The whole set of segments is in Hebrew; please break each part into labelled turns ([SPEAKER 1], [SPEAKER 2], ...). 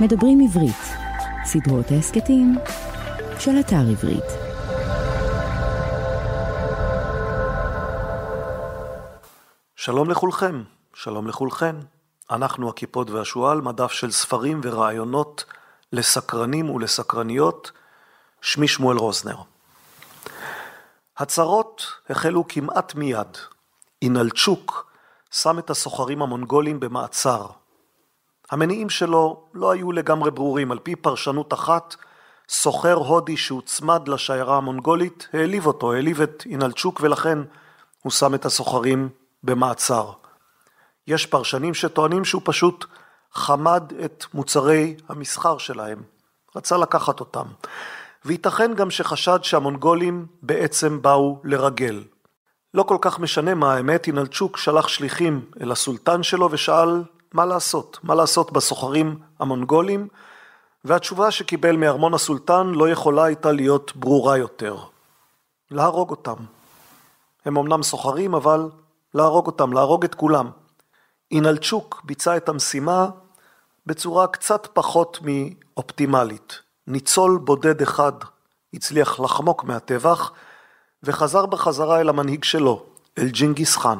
[SPEAKER 1] מדברים עברית, סדרות ההסכתים של אתר עברית.
[SPEAKER 2] שלום לכולכם, שלום לכולכן. אנחנו הקיפוד והשועל, מדף של ספרים ורעיונות לסקרנים ולסקרניות. שמי שמואל רוזנר. הצרות החלו כמעט מיד. אינלצ'וק שם את הסוחרים המונגולים במעצר. המניעים שלו לא היו לגמרי ברורים, על פי פרשנות אחת, סוחר הודי שהוצמד לשיירה המונגולית העליב אותו, העליב את אינלצ'וק ולכן הוא שם את הסוחרים במעצר. יש פרשנים שטוענים שהוא פשוט חמד את מוצרי המסחר שלהם, רצה לקחת אותם. וייתכן גם שחשד שהמונגולים בעצם באו לרגל. לא כל כך משנה מה האמת, אינלצ'וק שלח שליחים אל הסולטן שלו ושאל מה לעשות, מה לעשות בסוחרים המונגולים, והתשובה שקיבל מארמון הסולטן לא יכולה הייתה להיות ברורה יותר. להרוג אותם. הם אמנם סוחרים, אבל להרוג אותם, להרוג את כולם. אינלצ'וק ביצע את המשימה בצורה קצת פחות מאופטימלית. ניצול בודד אחד הצליח לחמוק מהטבח וחזר בחזרה אל המנהיג שלו, אל ג'ינגיס חאן.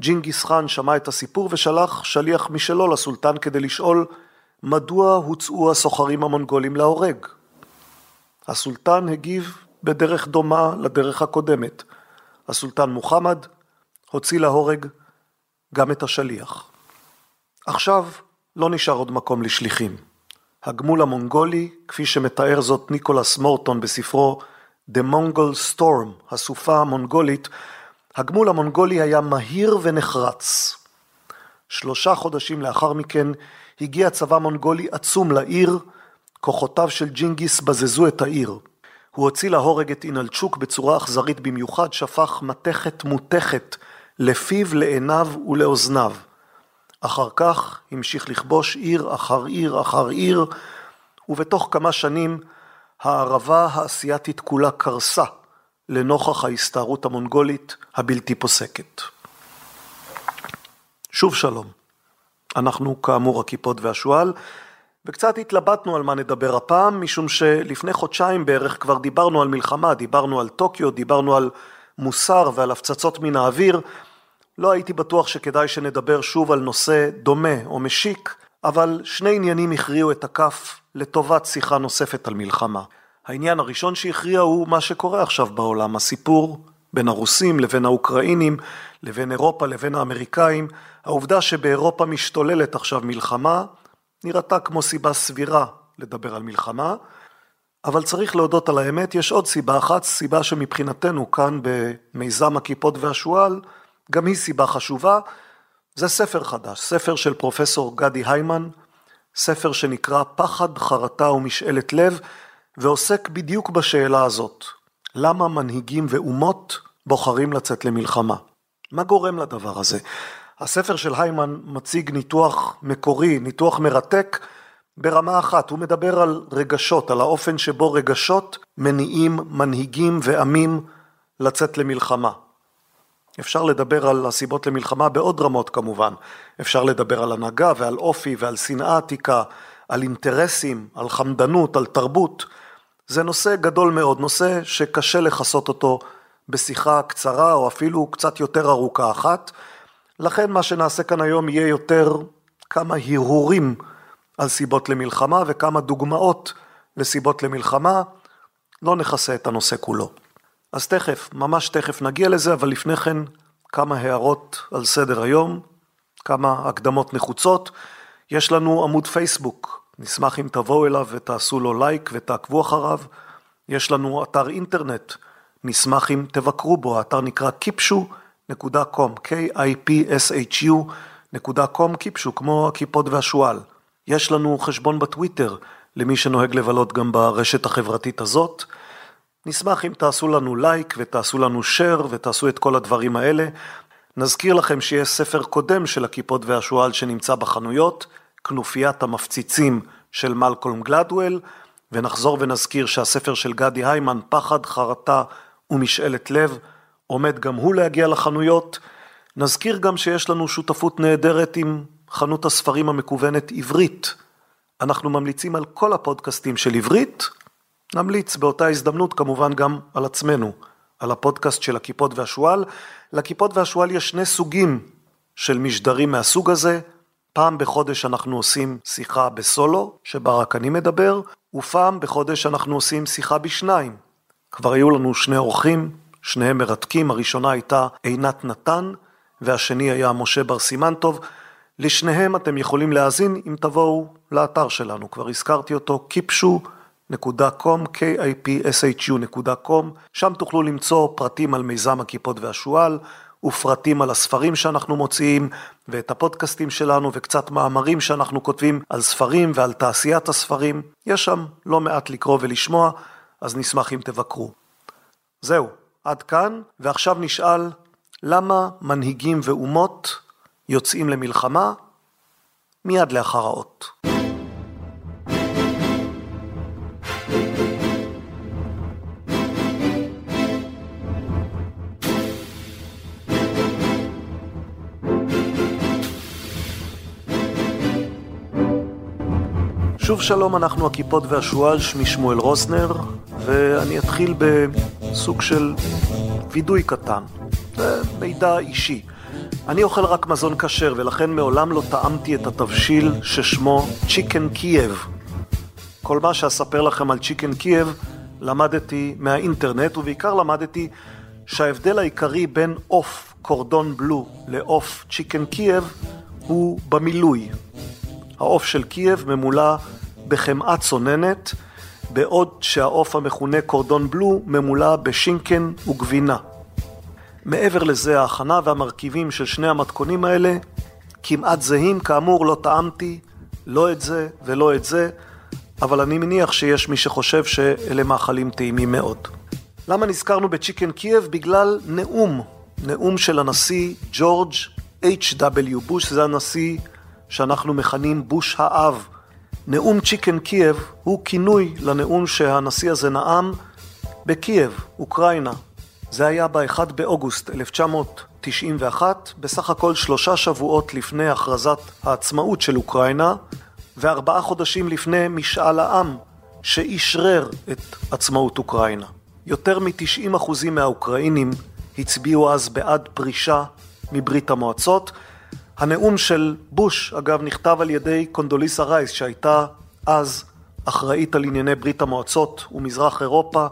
[SPEAKER 2] ג'ינגיס חאן שמע את הסיפור ושלח שליח משלו לסולטן כדי לשאול מדוע הוצאו הסוחרים המונגולים להורג. הסולטן הגיב בדרך דומה לדרך הקודמת. הסולטן מוחמד הוציא להורג גם את השליח. עכשיו לא נשאר עוד מקום לשליחים. הגמול המונגולי, כפי שמתאר זאת ניקולס מורטון בספרו The Mongol Storm, הסופה המונגולית, הגמול המונגולי היה מהיר ונחרץ. שלושה חודשים לאחר מכן הגיע צבא מונגולי עצום לעיר, כוחותיו של ג'ינגיס בזזו את העיר. הוא הוציא להורג את אינלצ'וק בצורה אכזרית במיוחד, שפך מתכת מותכת לפיו, לעיניו ולאוזניו. אחר כך המשיך לכבוש עיר אחר עיר אחר עיר, ובתוך כמה שנים הערבה האסייתית כולה קרסה לנוכח ההסתערות המונגולית הבלתי פוסקת. שוב שלום. אנחנו כאמור הקיפוד והשועל, וקצת התלבטנו על מה נדבר הפעם, משום שלפני חודשיים בערך כבר דיברנו על מלחמה, דיברנו על טוקיו, דיברנו על מוסר ועל הפצצות מן האוויר. לא הייתי בטוח שכדאי שנדבר שוב על נושא דומה או משיק, אבל שני עניינים הכריעו את הכף לטובת שיחה נוספת על מלחמה. העניין הראשון שהכריע הוא מה שקורה עכשיו בעולם, הסיפור בין הרוסים לבין האוקראינים, לבין אירופה לבין האמריקאים, העובדה שבאירופה משתוללת עכשיו מלחמה, נראתה כמו סיבה סבירה לדבר על מלחמה, אבל צריך להודות על האמת, יש עוד סיבה אחת, סיבה שמבחינתנו כאן במיזם הכיפות והשועל, גם היא סיבה חשובה, זה ספר חדש, ספר של פרופסור גדי היימן, ספר שנקרא פחד, חרטה ומשאלת לב, ועוסק בדיוק בשאלה הזאת, למה מנהיגים ואומות בוחרים לצאת למלחמה? מה גורם לדבר הזה? הספר של היימן מציג ניתוח מקורי, ניתוח מרתק, ברמה אחת, הוא מדבר על רגשות, על האופן שבו רגשות מניעים מנהיגים ועמים לצאת למלחמה. אפשר לדבר על הסיבות למלחמה בעוד רמות כמובן, אפשר לדבר על הנהגה ועל אופי ועל שנאה עתיקה, על אינטרסים, על חמדנות, על תרבות. זה נושא גדול מאוד, נושא שקשה לכסות אותו בשיחה קצרה או אפילו קצת יותר ארוכה אחת. לכן מה שנעשה כאן היום יהיה יותר כמה הרהורים על סיבות למלחמה וכמה דוגמאות לסיבות למלחמה. לא נכסה את הנושא כולו. אז תכף, ממש תכף נגיע לזה, אבל לפני כן כמה הערות על סדר היום, כמה הקדמות נחוצות. יש לנו עמוד פייסבוק, נשמח אם תבואו אליו ותעשו לו לייק ותעקבו אחריו. יש לנו אתר אינטרנט, נשמח אם תבקרו בו, האתר נקרא kipshu.com, k-i-p-s-h-u.com, קיפשו, כמו הכיפות והשועל. יש לנו חשבון בטוויטר, למי שנוהג לבלות גם ברשת החברתית הזאת. נשמח אם תעשו לנו לייק ותעשו לנו share ותעשו את כל הדברים האלה. נזכיר לכם שיש ספר קודם של הכיפות והשועל שנמצא בחנויות, כנופיית המפציצים של מלקולם גלדוול, ונחזור ונזכיר שהספר של גדי היימן, פחד, חרטה ומשאלת לב, עומד גם הוא להגיע לחנויות. נזכיר גם שיש לנו שותפות נהדרת עם חנות הספרים המקוונת עברית. אנחנו ממליצים על כל הפודקאסטים של עברית, נמליץ באותה הזדמנות כמובן גם על עצמנו, על הפודקאסט של הכיפות והשועל. לכיפות והשועל יש שני סוגים של משדרים מהסוג הזה. פעם בחודש אנחנו עושים שיחה בסולו, שבה רק אני מדבר, ופעם בחודש אנחנו עושים שיחה בשניים. כבר היו לנו שני אורחים, שניהם מרתקים, הראשונה הייתה עינת נתן, והשני היה משה בר סימנטוב. לשניהם אתם יכולים להאזין אם תבואו לאתר שלנו, כבר הזכרתי אותו, kipshu.com, kipshu.com, שם תוכלו למצוא פרטים על מיזם הכיפות והשועל, ופרטים על הספרים שאנחנו מוציאים, ואת הפודקאסטים שלנו, וקצת מאמרים שאנחנו כותבים על ספרים ועל תעשיית הספרים. יש שם לא מעט לקרוא ולשמוע, אז נשמח אם תבקרו. זהו, עד כאן, ועכשיו נשאל למה מנהיגים ואומות יוצאים למלחמה מיד לאחר האות. שוב שלום, אנחנו הכיפות והשועל, שמי שמואל רוסנר, ואני אתחיל בסוג של וידוי קטן. זה מידע אישי. אני אוכל רק מזון כשר, ולכן מעולם לא טעמתי את התבשיל ששמו chicken Kyiv. כל מה שאספר לכם על chicken Kyiv למדתי מהאינטרנט, ובעיקר למדתי שההבדל העיקרי בין עוף קורדון בלו לעוף chicken Kyiv הוא במילוי. העוף של קייב ממולא בחמאה צוננת, בעוד שהעוף המכונה קורדון בלו ממולא בשינקן וגבינה. מעבר לזה, ההכנה והמרכיבים של שני המתכונים האלה כמעט זהים, כאמור לא טעמתי לא את זה ולא את זה, אבל אני מניח שיש מי שחושב שאלה מאכלים טעימים מאוד. למה נזכרנו ב chicken Kyiv? בגלל נאום, נאום של הנשיא ג'ורג' H.W. בוש, זה הנשיא שאנחנו מכנים בוש האב. נאום chicken Kyiv הוא כינוי לנאום שהנשיא הזה נאם בקייב, אוקראינה, זה היה ב-1 באוגוסט 1991, בסך הכל שלושה שבועות לפני הכרזת העצמאות של אוקראינה, וארבעה חודשים לפני משאל העם שאישרר את עצמאות אוקראינה. יותר מ-90% מהאוקראינים הצביעו אז בעד פרישה מברית המועצות. הנאום של בוש, אגב, נכתב על ידי קונדוליסה רייס, שהייתה אז אחראית על ענייני ברית המועצות ומזרח אירופה,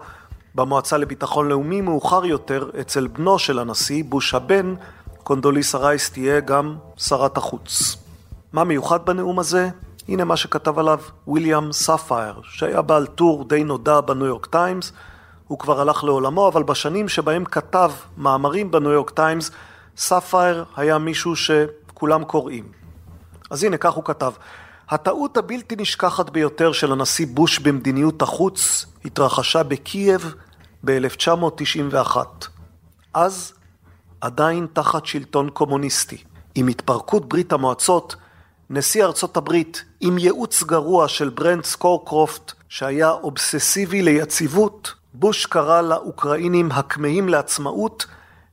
[SPEAKER 2] במועצה לביטחון לאומי, מאוחר יותר אצל בנו של הנשיא, בוש הבן, קונדוליסה רייס תהיה גם שרת החוץ. מה מיוחד בנאום הזה? הנה מה שכתב עליו ויליאם ספייר, שהיה בעל טור די נודע בניו יורק טיימס, הוא כבר הלך לעולמו, אבל בשנים שבהם כתב מאמרים בניו יורק טיימס, ספייר היה מישהו שכולם קוראים. אז הנה, כך הוא כתב: הטעות הבלתי נשכחת ביותר של הנשיא בוש במדיניות החוץ התרחשה בקייב ב-1991. אז עדיין תחת שלטון קומוניסטי. עם התפרקות ברית המועצות, נשיא ארצות הברית, עם ייעוץ גרוע של ברנד סקורקרופט, שהיה אובססיבי ליציבות, בוש קרא לאוקראינים הכמהים לעצמאות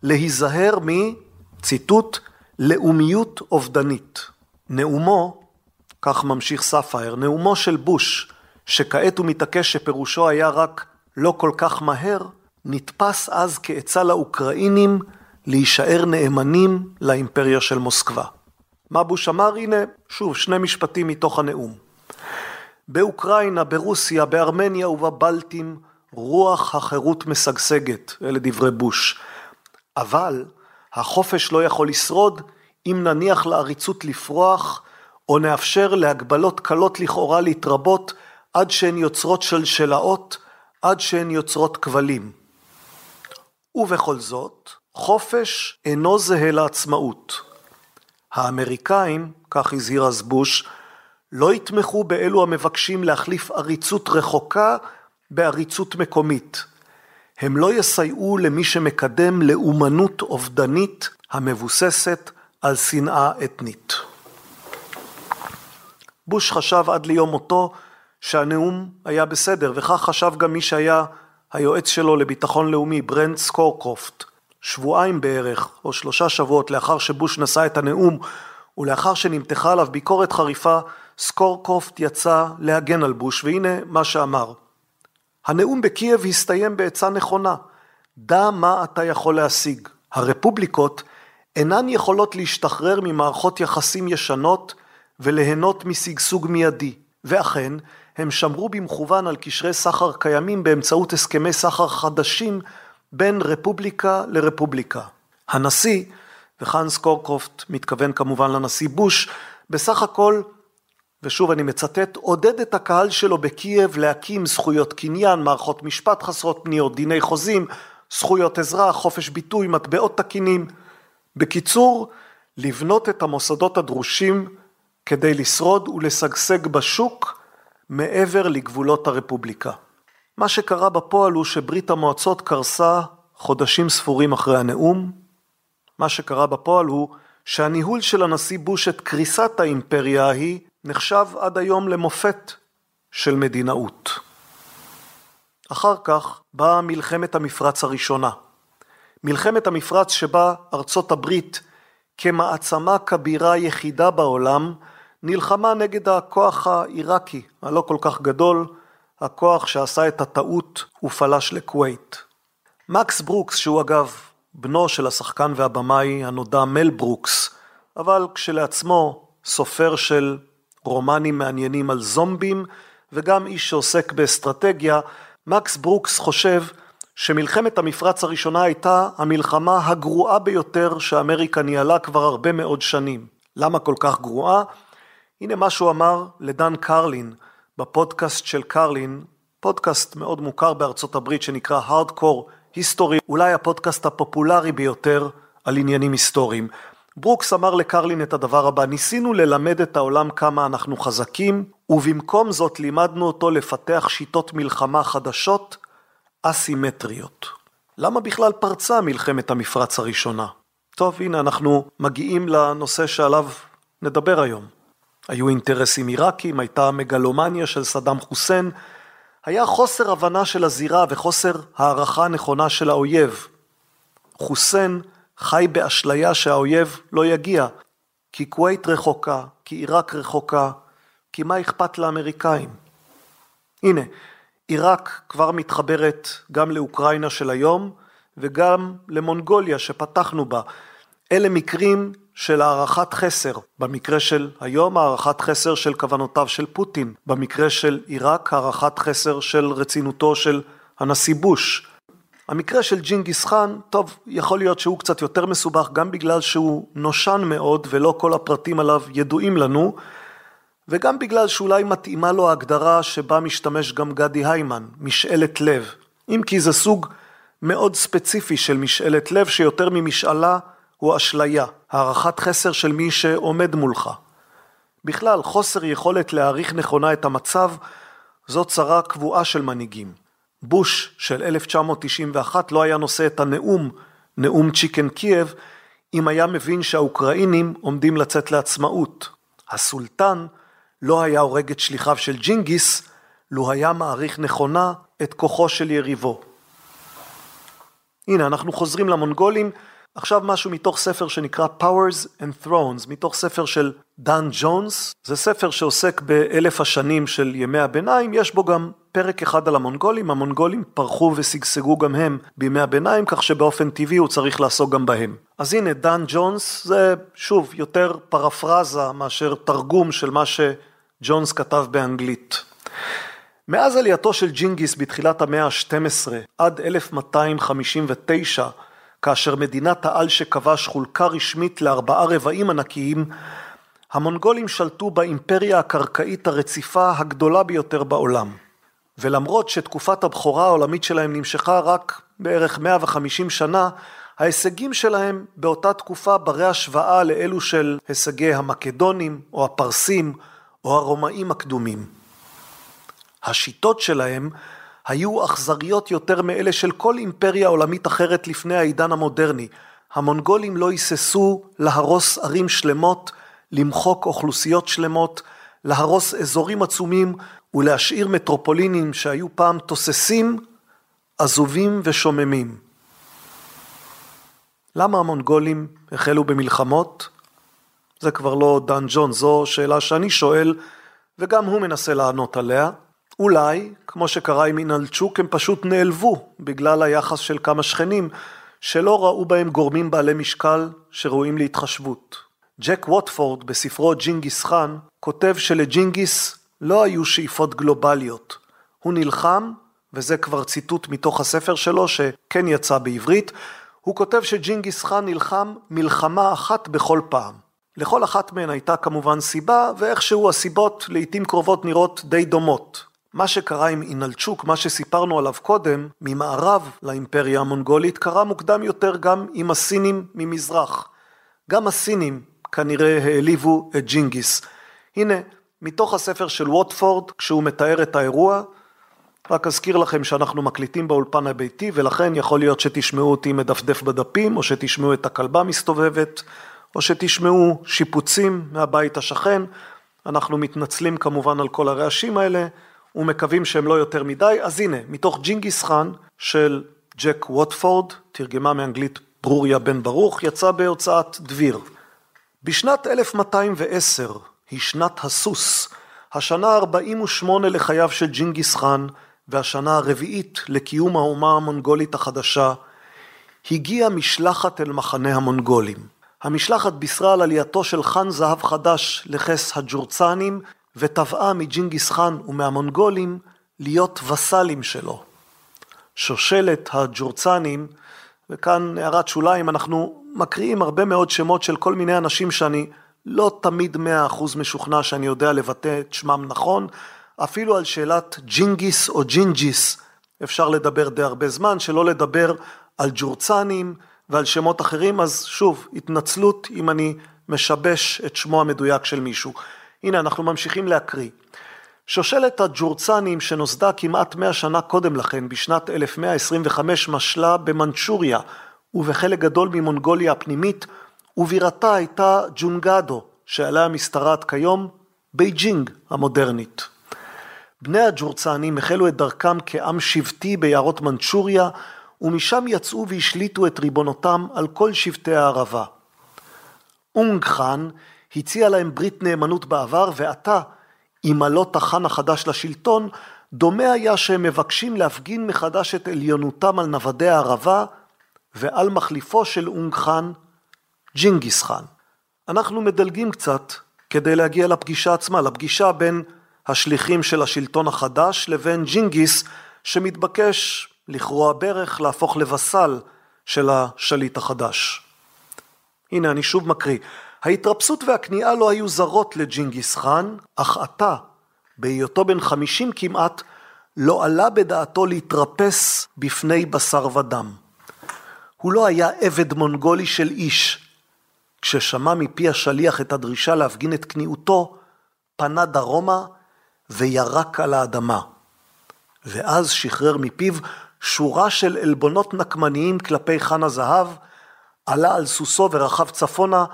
[SPEAKER 2] להיזהר מ, ציטוט, לאומיות אובדנית. נאומו, כך ממשיך ספייר, נאומו של בוש, שכעת הוא מתעקש שפירושו היה רק לא כל כך מהר, נתפס אז כעצה לאוקראינים להישאר נאמנים לאימפריה של מוסקבה. מה בוש אמר? הנה, שוב, שני משפטים מתוך הנאום. באוקראינה, ברוסיה, בארמניה ובבלטים, רוח החירות משגשגת, אלה דברי בוש. אבל החופש לא יכול לשרוד אם נניח לעריצות לפרוח, או נאפשר להגבלות קלות לכאורה להתרבות עד שהן יוצרות שלשלאות, עד שהן יוצרות כבלים. ובכל זאת, חופש אינו זהה לעצמאות. האמריקאים, כך הזהיר אז בוש, לא יתמכו באלו המבקשים להחליף עריצות רחוקה בעריצות מקומית. הם לא יסייעו למי שמקדם לאומנות אובדנית המבוססת על שנאה אתנית. בוש חשב עד ליום מותו שהנאום היה בסדר, וכך חשב גם מי שהיה היועץ שלו לביטחון לאומי, ברנד סקורקרופט. שבועיים בערך, או שלושה שבועות לאחר שבוש נשא את הנאום, ולאחר שנמתחה עליו ביקורת חריפה, סקורקרופט יצא להגן על בוש, והנה מה שאמר. הנאום בקייב הסתיים בעצה נכונה. דע מה אתה יכול להשיג. הרפובליקות אינן יכולות להשתחרר ממערכות יחסים ישנות וליהנות משגשוג מיידי, ואכן, הם שמרו במכוון על קשרי סחר קיימים באמצעות הסכמי סחר חדשים בין רפובליקה לרפובליקה. הנשיא, וחאנס קורקרופט מתכוון כמובן לנשיא בוש, בסך הכל, ושוב אני מצטט, עודד את הקהל שלו בקייב להקים זכויות קניין, מערכות משפט חסרות פניות, דיני חוזים, זכויות אזרח, חופש ביטוי, מטבעות תקינים. בקיצור, לבנות את המוסדות הדרושים כדי לשרוד ולשגשג בשוק מעבר לגבולות הרפובליקה. מה שקרה בפועל הוא שברית המועצות קרסה חודשים ספורים אחרי הנאום. מה שקרה בפועל הוא שהניהול של הנשיא בוש את קריסת האימפריה ההיא נחשב עד היום למופת של מדינאות. אחר כך באה מלחמת המפרץ הראשונה. מלחמת המפרץ שבה ארצות הברית כמעצמה כבירה יחידה בעולם נלחמה נגד הכוח העיראקי הלא כל כך גדול, הכוח שעשה את הטעות ופלש לכווית. מקס ברוקס, שהוא אגב בנו של השחקן והבמאי הנודע מל ברוקס, אבל כשלעצמו סופר של רומנים מעניינים על זומבים וגם איש שעוסק באסטרטגיה, מקס ברוקס חושב שמלחמת המפרץ הראשונה הייתה המלחמה הגרועה ביותר שאמריקה ניהלה כבר הרבה מאוד שנים. למה כל כך גרועה? הנה מה שהוא אמר לדן קרלין בפודקאסט של קרלין, פודקאסט מאוד מוכר בארצות הברית שנקרא Hardcore History, אולי הפודקאסט הפופולרי ביותר על עניינים היסטוריים. ברוקס אמר לקרלין את הדבר הבא, ניסינו ללמד את העולם כמה אנחנו חזקים, ובמקום זאת לימדנו אותו לפתח שיטות מלחמה חדשות, אסימטריות. למה בכלל פרצה מלחמת המפרץ הראשונה? טוב, הנה אנחנו מגיעים לנושא שעליו נדבר היום. היו אינטרסים עיראקים, הייתה מגלומניה של סדאם חוסיין, היה חוסר הבנה של הזירה וחוסר הערכה נכונה של האויב. חוסיין חי באשליה שהאויב לא יגיע, כי כווית רחוקה, כי עיראק רחוקה, כי מה אכפת לאמריקאים? הנה, עיראק כבר מתחברת גם לאוקראינה של היום וגם למונגוליה שפתחנו בה. אלה מקרים של הערכת חסר, במקרה של היום הערכת חסר של כוונותיו של פוטין, במקרה של עיראק הערכת חסר של רצינותו של הנשיא בוש. המקרה של ג'ינגיס חאן, טוב, יכול להיות שהוא קצת יותר מסובך גם בגלל שהוא נושן מאוד ולא כל הפרטים עליו ידועים לנו, וגם בגלל שאולי מתאימה לו ההגדרה שבה משתמש גם גדי היימן, משאלת לב. אם כי זה סוג מאוד ספציפי של משאלת לב שיותר ממשאלה הוא אשליה, הערכת חסר של מי שעומד מולך. בכלל, חוסר יכולת להעריך נכונה את המצב, זו צרה קבועה של מנהיגים. בוש של 1991 לא היה נושא את הנאום, נאום Chicken Kiev, אם היה מבין שהאוקראינים עומדים לצאת לעצמאות. הסולטן לא היה הורג את שליחיו של ג'ינגיס, לו היה מעריך נכונה את כוחו של יריבו. הנה, אנחנו חוזרים למונגולים, עכשיו משהו מתוך ספר שנקרא Powers and Thrones, מתוך ספר של דן ג'ונס, זה ספר שעוסק באלף השנים של ימי הביניים, יש בו גם פרק אחד על המונגולים, המונגולים פרחו ושגשגו גם הם בימי הביניים, כך שבאופן טבעי הוא צריך לעסוק גם בהם. אז הנה, דן ג'ונס זה שוב יותר פרפרזה מאשר תרגום של מה שג'ונס כתב באנגלית. מאז עלייתו של ג'ינגיס בתחילת המאה ה-12 עד 1259, כאשר מדינת העל שכבש חולקה רשמית לארבעה רבעים ענקיים, המונגולים שלטו באימפריה הקרקעית הרציפה הגדולה ביותר בעולם. ולמרות שתקופת הבכורה העולמית שלהם נמשכה רק בערך 150 שנה, ההישגים שלהם באותה תקופה ברי השוואה לאלו של הישגי המקדונים או הפרסים או הרומאים הקדומים. השיטות שלהם היו אכזריות יותר מאלה של כל אימפריה עולמית אחרת לפני העידן המודרני. המונגולים לא היססו להרוס ערים שלמות, למחוק אוכלוסיות שלמות, להרוס אזורים עצומים ולהשאיר מטרופולינים שהיו פעם תוססים, עזובים ושוממים. למה המונגולים החלו במלחמות? זה כבר לא דן ג'ון, זו שאלה שאני שואל וגם הוא מנסה לענות עליה. אולי, כמו שקרה עם אינלצ'וק, הם פשוט נעלבו בגלל היחס של כמה שכנים שלא ראו בהם גורמים בעלי משקל שראויים להתחשבות. ג'ק ווטפורד בספרו ג'ינגיס חאן כותב שלג'ינגיס לא היו שאיפות גלובליות. הוא נלחם, וזה כבר ציטוט מתוך הספר שלו שכן יצא בעברית, הוא כותב שג'ינגיס חאן נלחם מלחמה אחת בכל פעם. לכל אחת מהן הייתה כמובן סיבה, ואיכשהו הסיבות לעיתים קרובות נראות די דומות. מה שקרה עם אינלצ'וק, מה שסיפרנו עליו קודם, ממערב לאימפריה המונגולית, קרה מוקדם יותר גם עם הסינים ממזרח. גם הסינים כנראה העליבו את ג'ינגיס. הנה, מתוך הספר של ווטפורד, כשהוא מתאר את האירוע, רק אזכיר לכם שאנחנו מקליטים באולפן הביתי, ולכן יכול להיות שתשמעו אותי מדפדף בדפים, או שתשמעו את הכלבה מסתובבת, או שתשמעו שיפוצים מהבית השכן. אנחנו מתנצלים כמובן על כל הרעשים האלה, ומקווים שהם לא יותר מדי. אז הנה, מתוך ג'ינגיס חאן של ג'ק ווטפורד, תרגמה מאנגלית ברוריה בן ברוך, יצא בהוצאת דביר. בשנת 1210 היא שנת הסוס, השנה ה-48 לחייו של ג'ינגיס חאן, והשנה הרביעית לקיום האומה המונגולית החדשה, הגיעה משלחת אל מחנה המונגולים. המשלחת בישרה על עלייתו של חאן זהב חדש לכס הג'ורצנים, ותבעה מג'ינגיס חאן ומהמונגולים להיות וסלים שלו. שושלת הג'ורצנים, וכאן הערת שוליים, אנחנו מקריאים הרבה מאוד שמות של כל מיני אנשים שאני לא תמיד מאה אחוז משוכנע שאני יודע לבטא את שמם נכון, אפילו על שאלת ג'ינגיס או ג'ינג'יס אפשר לדבר די הרבה זמן, שלא לדבר על ג'ורצנים ועל שמות אחרים, אז שוב, התנצלות אם אני משבש את שמו המדויק של מישהו. הנה, אנחנו ממשיכים להקריא. שושלת הג'ורצנים שנוסדה כמעט מאה שנה קודם לכן, בשנת 1125, משלה במנצ'וריה ובחלק גדול ממונגוליה הפנימית, ובירתה הייתה ג'ונגדו, שעליה משתרעת כיום בייג'ינג המודרנית. בני הג'ורצנים החלו את דרכם כעם שבטי ביערות מנצ'וריה, ומשם יצאו והשליטו את ריבונותם על כל שבטי הערבה. אונג חאן הציע להם ברית נאמנות בעבר, ועתה, עם עלות החאן החדש לשלטון, דומה היה שהם מבקשים להפגין מחדש את עליונותם על נוודי הערבה ועל מחליפו של אונג חאן, ג'ינגיס חאן. אנחנו מדלגים קצת כדי להגיע לפגישה עצמה, לפגישה בין השליחים של השלטון החדש לבין ג'ינגיס שמתבקש לכרוע ברך, להפוך לבסל של השליט החדש. הנה אני שוב מקריא. ההתרפסות והכניעה לא היו זרות לג'ינגיס חאן, אך עתה, בהיותו בן חמישים כמעט, לא עלה בדעתו להתרפס בפני בשר ודם. הוא לא היה עבד מונגולי של איש. כששמע מפי השליח את הדרישה להפגין את כניעותו, פנה דרומה וירק על האדמה. ואז שחרר מפיו שורה של עלבונות נקמניים כלפי חאן הזהב, עלה על סוסו ורכב צפונה,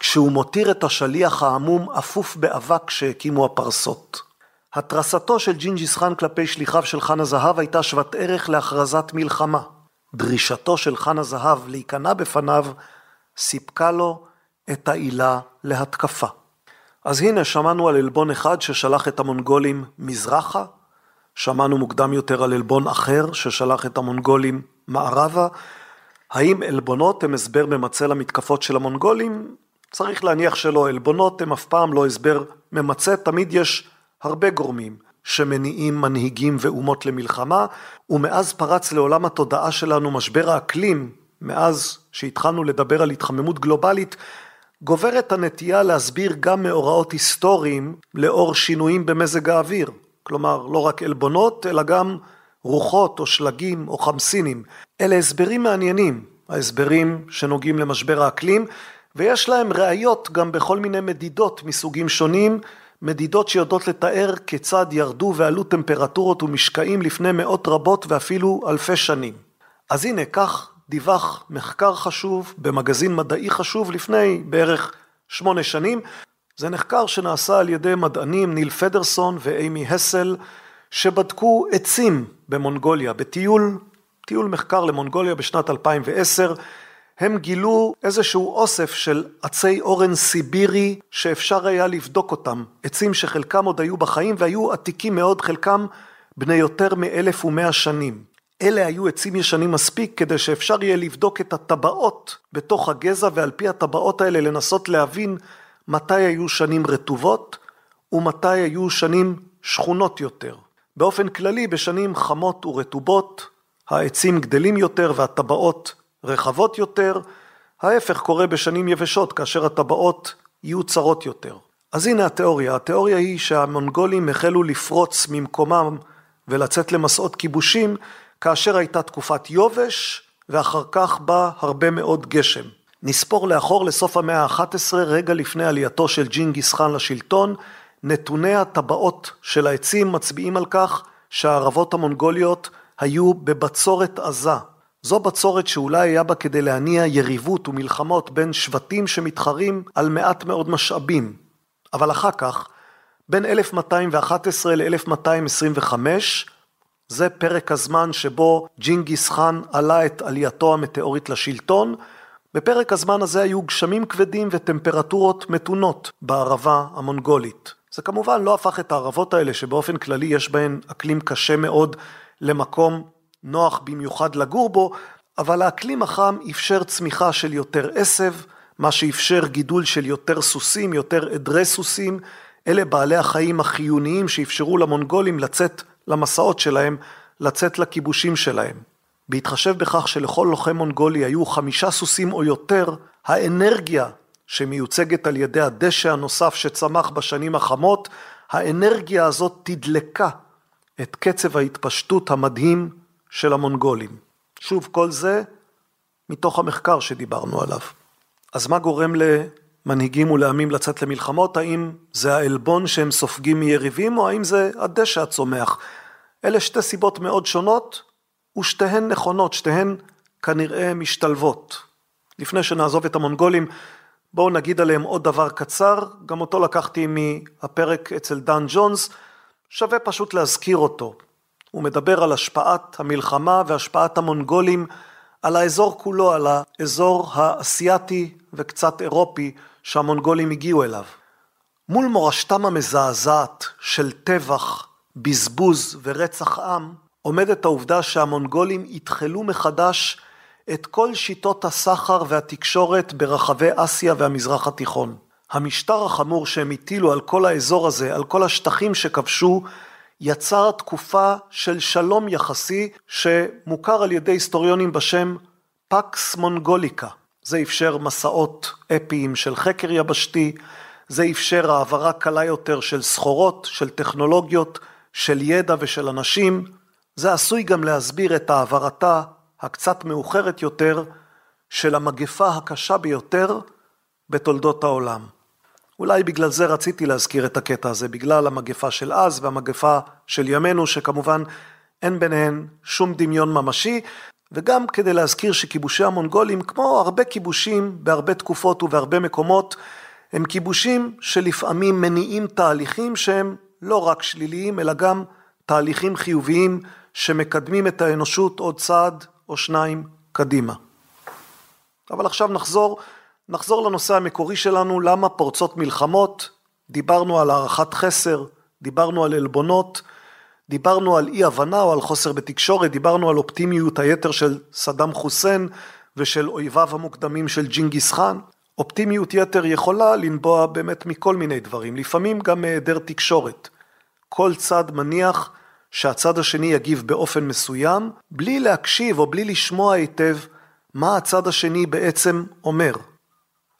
[SPEAKER 2] כשהוא מותיר את השליח ההמום אפוף באבק שהקימו הפרסות. התרסתו של ג'ינג'יס חאן כלפי שליחיו של חאן הזהב הייתה שוות ערך להכרזת מלחמה. דרישתו של חנה זהב להיכנע בפניו סיפקה לו את העילה להתקפה. אז הנה שמענו על עלבון אחד ששלח את המונגולים מזרחה, שמענו מוקדם יותר על עלבון אחר ששלח את המונגולים מערבה. האם עלבונות הם הסבר ממצה למתקפות של המונגולים? צריך להניח שלא, עלבונות הם אף פעם לא הסבר ממצה, תמיד יש הרבה גורמים שמניעים מנהיגים ואומות למלחמה, ומאז פרץ לעולם התודעה שלנו משבר האקלים, מאז שהתחלנו לדבר על התחממות גלובלית, גוברת הנטייה להסביר גם מאורעות היסטוריים לאור שינויים במזג האוויר. כלומר, לא רק עלבונות, אלא גם רוחות או שלגים או חמסינים. אלה הסברים מעניינים, ההסברים שנוגעים למשבר האקלים, ויש להם ראיות גם בכל מיני מדידות מסוגים שונים, מדידות שיודעות לתאר כיצד ירדו ועלו טמפרטורות ומשקעים לפני מאות רבות ואפילו אלפי שנים. אז הנה, כך דיווח מחקר חשוב במגזין מדעי חשוב לפני בערך שמונה שנים. זה מחקר שנעשה על ידי מדענים ניל פדרסון ואימי הסל, שבדקו עצים במונגוליה, בטיול, טיול מחקר למונגוליה בשנת 2010. הם גילו איזשהו אוסף של עצי אורן סיבירי שאפשר היה לבדוק אותם. עצים שחלקם עוד היו בחיים והיו עתיקים מאוד, חלקם בני יותר מאלף ומאה שנים. אלה היו עצים ישנים מספיק כדי שאפשר יהיה לבדוק את הטבעות בתוך הגזע ועל פי הטבעות האלה לנסות להבין מתי היו שנים רטובות ומתי היו שנים שכונות יותר. באופן כללי בשנים חמות ורטובות העצים גדלים יותר והטבעות רחבות יותר, ההפך קורה בשנים יבשות כאשר הטבעות יהיו צרות יותר. אז הנה התיאוריה, התיאוריה היא שהמונגולים החלו לפרוץ ממקומם ולצאת למסעות כיבושים כאשר הייתה תקופת יובש ואחר כך בא הרבה מאוד גשם. נספור לאחור לסוף המאה ה-11, רגע לפני עלייתו של ג'ינגיס חאן לשלטון, נתוני הטבעות של העצים מצביעים על כך שהערבות המונגוליות היו בבצורת עזה. זו בצורת שאולי היה בה כדי להניע יריבות ומלחמות בין שבטים שמתחרים על מעט מאוד משאבים. אבל אחר כך, בין 1211 ל-1225, זה פרק הזמן שבו ג'ינגיס חאן עלה את עלייתו המטאורית לשלטון. בפרק הזמן הזה היו גשמים כבדים וטמפרטורות מתונות בערבה המונגולית. זה כמובן לא הפך את הערבות האלה שבאופן כללי יש בהן אקלים קשה מאוד למקום נוח במיוחד לגור בו, אבל האקלים החם אפשר צמיחה של יותר עשב, מה שאפשר גידול של יותר סוסים, יותר עדרי סוסים, אלה בעלי החיים החיוניים שאפשרו למונגולים לצאת למסעות שלהם, לצאת לכיבושים שלהם. בהתחשב בכך שלכל לוחם מונגולי היו חמישה סוסים או יותר, האנרגיה שמיוצגת על ידי הדשא הנוסף שצמח בשנים החמות, האנרגיה הזאת תדלקה את קצב ההתפשטות המדהים של המונגולים. שוב, כל זה מתוך המחקר שדיברנו עליו. אז מה גורם למנהיגים ולעמים לצאת למלחמות? האם זה העלבון שהם סופגים מיריבים, או האם זה הדשא הצומח? אלה שתי סיבות מאוד שונות, ושתיהן נכונות, שתיהן כנראה משתלבות. לפני שנעזוב את המונגולים, בואו נגיד עליהם עוד דבר קצר, גם אותו לקחתי מהפרק אצל דן ג'ונס, שווה פשוט להזכיר אותו. הוא מדבר על השפעת המלחמה והשפעת המונגולים על האזור כולו, על האזור האסייתי וקצת אירופי שהמונגולים הגיעו אליו. מול מורשתם המזעזעת של טבח, בזבוז ורצח עם, עומדת העובדה שהמונגולים התחלו מחדש את כל שיטות הסחר והתקשורת ברחבי אסיה והמזרח התיכון. המשטר החמור שהם הטילו על כל האזור הזה, על כל השטחים שכבשו, יצר תקופה של שלום יחסי שמוכר על ידי היסטוריונים בשם פקס מונגוליקה. זה אפשר מסעות אפיים של חקר יבשתי, זה אפשר העברה קלה יותר של סחורות, של טכנולוגיות, של ידע ושל אנשים. זה עשוי גם להסביר את העברתה הקצת מאוחרת יותר של המגפה הקשה ביותר בתולדות העולם. אולי בגלל זה רציתי להזכיר את הקטע הזה, בגלל המגפה של אז והמגפה של ימינו, שכמובן אין ביניהן שום דמיון ממשי, וגם כדי להזכיר שכיבושי המונגולים, כמו הרבה כיבושים בהרבה תקופות ובהרבה מקומות, הם כיבושים שלפעמים מניעים תהליכים שהם לא רק שליליים, אלא גם תהליכים חיוביים שמקדמים את האנושות עוד צעד או שניים קדימה. אבל עכשיו נחזור נחזור לנושא המקורי שלנו, למה פורצות מלחמות, דיברנו על הערכת חסר, דיברנו על עלבונות, דיברנו על אי הבנה או על חוסר בתקשורת, דיברנו על אופטימיות היתר של סדאם חוסיין ושל אויביו המוקדמים של ג'ינגיס חאן. אופטימיות יתר יכולה לנבוע באמת מכל מיני דברים, לפעמים גם מהיעדר תקשורת. כל צד מניח שהצד השני יגיב באופן מסוים, בלי להקשיב או בלי לשמוע היטב מה הצד השני בעצם אומר.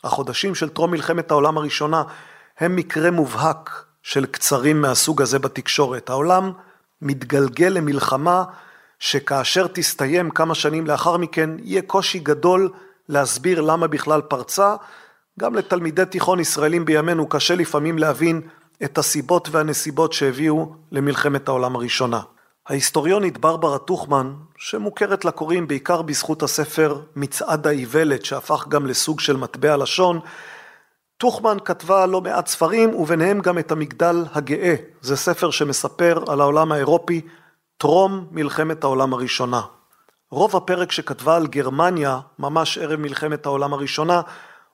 [SPEAKER 2] החודשים של טרום מלחמת העולם הראשונה הם מקרה מובהק של קצרים מהסוג הזה בתקשורת. העולם מתגלגל למלחמה שכאשר תסתיים כמה שנים לאחר מכן יהיה קושי גדול להסביר למה בכלל פרצה. גם לתלמידי תיכון ישראלים בימינו קשה לפעמים להבין את הסיבות והנסיבות שהביאו למלחמת העולם הראשונה. ההיסטוריונית ברברה טוכמן, שמוכרת לקוראים בעיקר בזכות הספר מצעד האיוולת שהפך גם לסוג של מטבע לשון, טוכמן כתבה לא מעט ספרים וביניהם גם את המגדל הגאה, זה ספר שמספר על העולם האירופי טרום מלחמת העולם הראשונה. רוב הפרק שכתבה על גרמניה, ממש ערב מלחמת העולם הראשונה,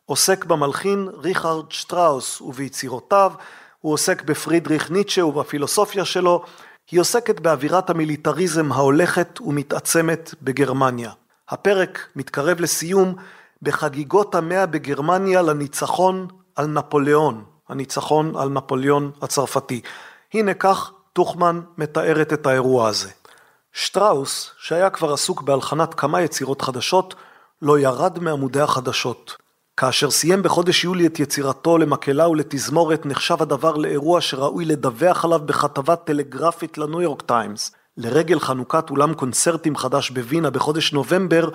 [SPEAKER 2] עוסק במלחין ריכרד שטראוס וביצירותיו, הוא עוסק בפרידריך ניטשה ובפילוסופיה שלו, היא עוסקת באווירת המיליטריזם ההולכת ומתעצמת בגרמניה. הפרק מתקרב לסיום בחגיגות המאה בגרמניה לניצחון על נפוליאון, הניצחון על נפוליאון הצרפתי. הנה כך טוחמן מתארת את האירוע הזה. שטראוס, שהיה כבר עסוק בהלחנת כמה יצירות חדשות, לא ירד מעמודי החדשות. כאשר סיים בחודש יולי את יצירתו למקהלה ולתזמורת, נחשב הדבר לאירוע שראוי לדווח עליו בכתבה טלגרפית לניו יורק טיימס. לרגל חנוכת אולם קונצרטים חדש בווינה בחודש נובמבר,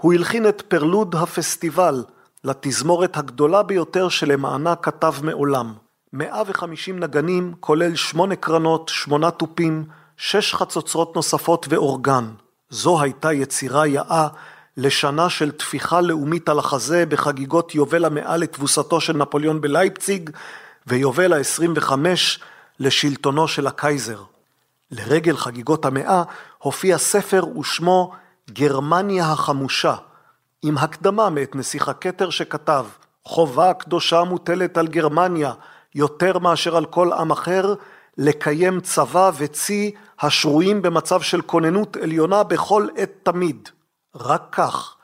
[SPEAKER 2] הוא הלחין את פרלוד הפסטיבל, לתזמורת הגדולה ביותר שלמענה כתב מעולם. 150 נגנים, כולל שמונה קרנות, שמונה תופים, שש חצוצרות נוספות ואורגן. זו הייתה יצירה יאה לשנה של טפיחה לאומית על החזה בחגיגות יובל המאה לתבוסתו של נפוליאון בלייפציג ויובל ה-25 לשלטונו של הקייזר. לרגל חגיגות המאה הופיע ספר ושמו גרמניה החמושה, עם הקדמה מאת נסיך הכתר שכתב חובה קדושה מוטלת על גרמניה יותר מאשר על כל עם אחר לקיים צבא וצי השרויים במצב של כוננות עליונה בכל עת תמיד. רק כך,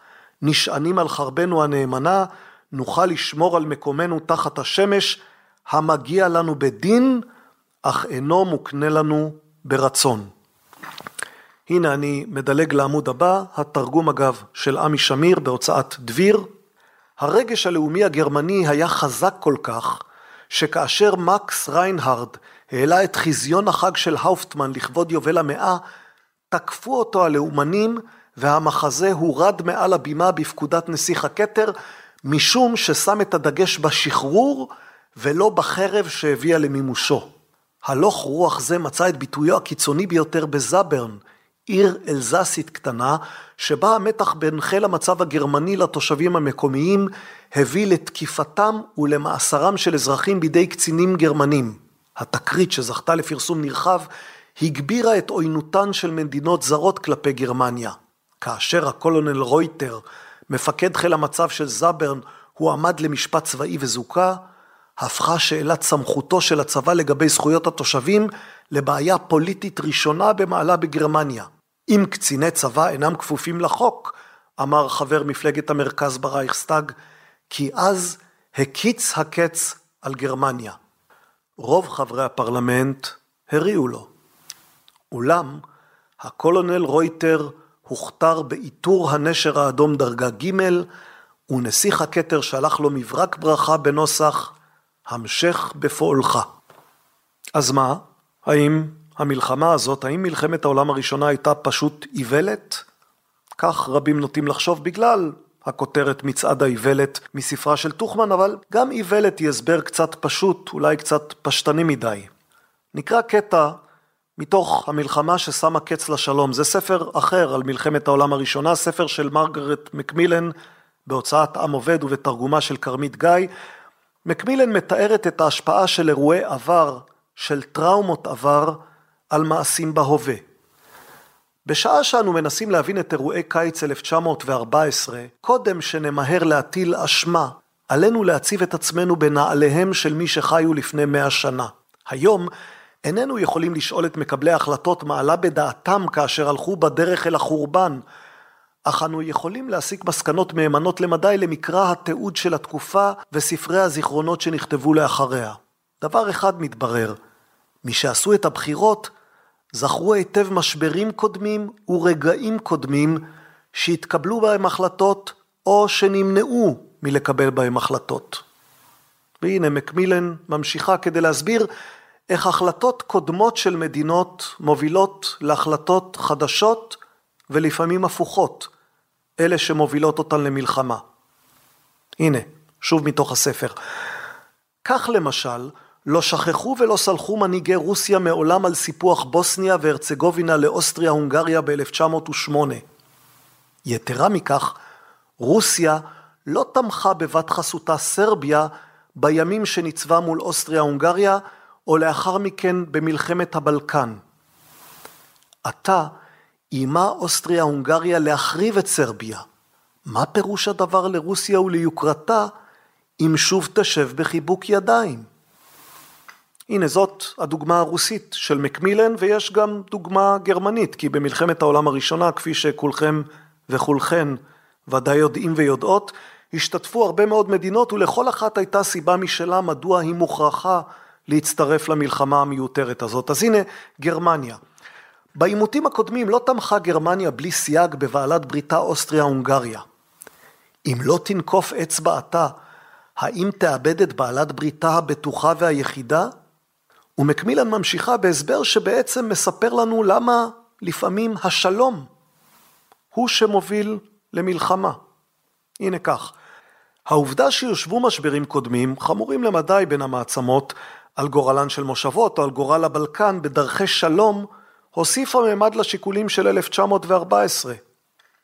[SPEAKER 2] נשענים על חרבנו הנאמנה, נוכל לשמור על מקומנו תחת השמש, המגיע לנו בדין, אך אינו מוקנה לנו ברצון. הנה אני מדלג לעמוד הבא, התרגום אגב של עמי שמיר בהוצאת דביר. הרגש הלאומי הגרמני היה חזק כל כך, שכאשר מקס ריינהרד העלה את חזיון החג של האופטמן לכבוד יובל המאה, תקפו אותו הלאומנים והמחזה הורד מעל הבימה בפקודת נסיך הכתר, משום ששם את הדגש בשחרור ולא בחרב שהביאה למימושו. הלוך רוח זה מצא את ביטויו הקיצוני ביותר בזאברן, עיר אלזסית קטנה, שבה המתח בין חיל המצב הגרמני לתושבים המקומיים הביא לתקיפתם ולמאסרם של אזרחים בידי קצינים גרמנים. התקרית שזכתה לפרסום נרחב הגבירה את עוינותן של מדינות זרות כלפי גרמניה. כאשר הקולונל רויטר, מפקד חיל המצב של זאברן, הועמד למשפט צבאי וזוכה, הפכה שאלת סמכותו של הצבא לגבי זכויות התושבים לבעיה פוליטית ראשונה במעלה בגרמניה. אם קציני צבא אינם כפופים לחוק, אמר חבר מפלגת המרכז ברייכסטאג, כי אז הקיץ הקץ על גרמניה. רוב חברי הפרלמנט הריעו לו. אולם הקולונל רויטר הוכתר בעיטור הנשר האדום דרגה ג' ונסיך הכתר שלח לו מברק ברכה בנוסח המשך בפועלך. אז מה? האם המלחמה הזאת, האם מלחמת העולם הראשונה הייתה פשוט איוולת? כך רבים נוטים לחשוב בגלל הכותרת מצעד האיוולת מספרה של טוחמן, אבל גם איוולת היא הסבר קצת פשוט, אולי קצת פשטני מדי. נקרא קטע מתוך המלחמה ששמה קץ לשלום. זה ספר אחר על מלחמת העולם הראשונה, ספר של מרגרט מקמילן בהוצאת עם עובד ובתרגומה של כרמית גיא. מקמילן מתארת את ההשפעה של אירועי עבר, של טראומות עבר, על מעשים בהווה. בשעה שאנו מנסים להבין את אירועי קיץ 1914, קודם שנמהר להטיל אשמה, עלינו להציב את עצמנו בנעליהם של מי שחיו לפני מאה שנה. היום איננו יכולים לשאול את מקבלי ההחלטות מה עלה בדעתם כאשר הלכו בדרך אל החורבן, אך אנו יכולים להסיק מסקנות מהימנות למדי למקרא התיעוד של התקופה וספרי הזיכרונות שנכתבו לאחריה. דבר אחד מתברר, מי שעשו את הבחירות זכרו היטב משברים קודמים ורגעים קודמים שהתקבלו בהם החלטות או שנמנעו מלקבל בהם החלטות. והנה מקמילן ממשיכה כדי להסביר איך החלטות קודמות של מדינות מובילות להחלטות חדשות ולפעמים הפוכות, אלה שמובילות אותן למלחמה. הנה, שוב מתוך הספר. כך למשל, לא שכחו ולא סלחו מנהיגי רוסיה מעולם על סיפוח בוסניה והרצגובינה לאוסטריה-הונגריה ב-1908. יתרה מכך, רוסיה לא תמכה בבת חסותה סרביה בימים שניצבה מול אוסטריה-הונגריה, או לאחר מכן במלחמת הבלקן. עתה, איימה אוסטריה-הונגריה להחריב את סרביה. מה פירוש הדבר לרוסיה וליוקרתה אם שוב תשב בחיבוק ידיים? הנה זאת הדוגמה הרוסית של מקמילן ויש גם דוגמה גרמנית כי במלחמת העולם הראשונה כפי שכולכם וכולכן ודאי יודעים ויודעות השתתפו הרבה מאוד מדינות ולכל אחת הייתה סיבה משלה מדוע היא מוכרחה להצטרף למלחמה המיותרת הזאת. אז הנה גרמניה. בעימותים הקודמים לא תמכה גרמניה בלי סייג בבעלת בריתה אוסטריה-הונגריה. אם לא תנקוף אצבע אתה, האם תאבד את בעלת בריתה הבטוחה והיחידה? ומקמילן ממשיכה בהסבר שבעצם מספר לנו למה לפעמים השלום הוא שמוביל למלחמה. הנה כך, העובדה שיושבו משברים קודמים, חמורים למדי בין המעצמות, על גורלן של מושבות או על גורל הבלקן בדרכי שלום, הוסיפה ממד לשיקולים של 1914.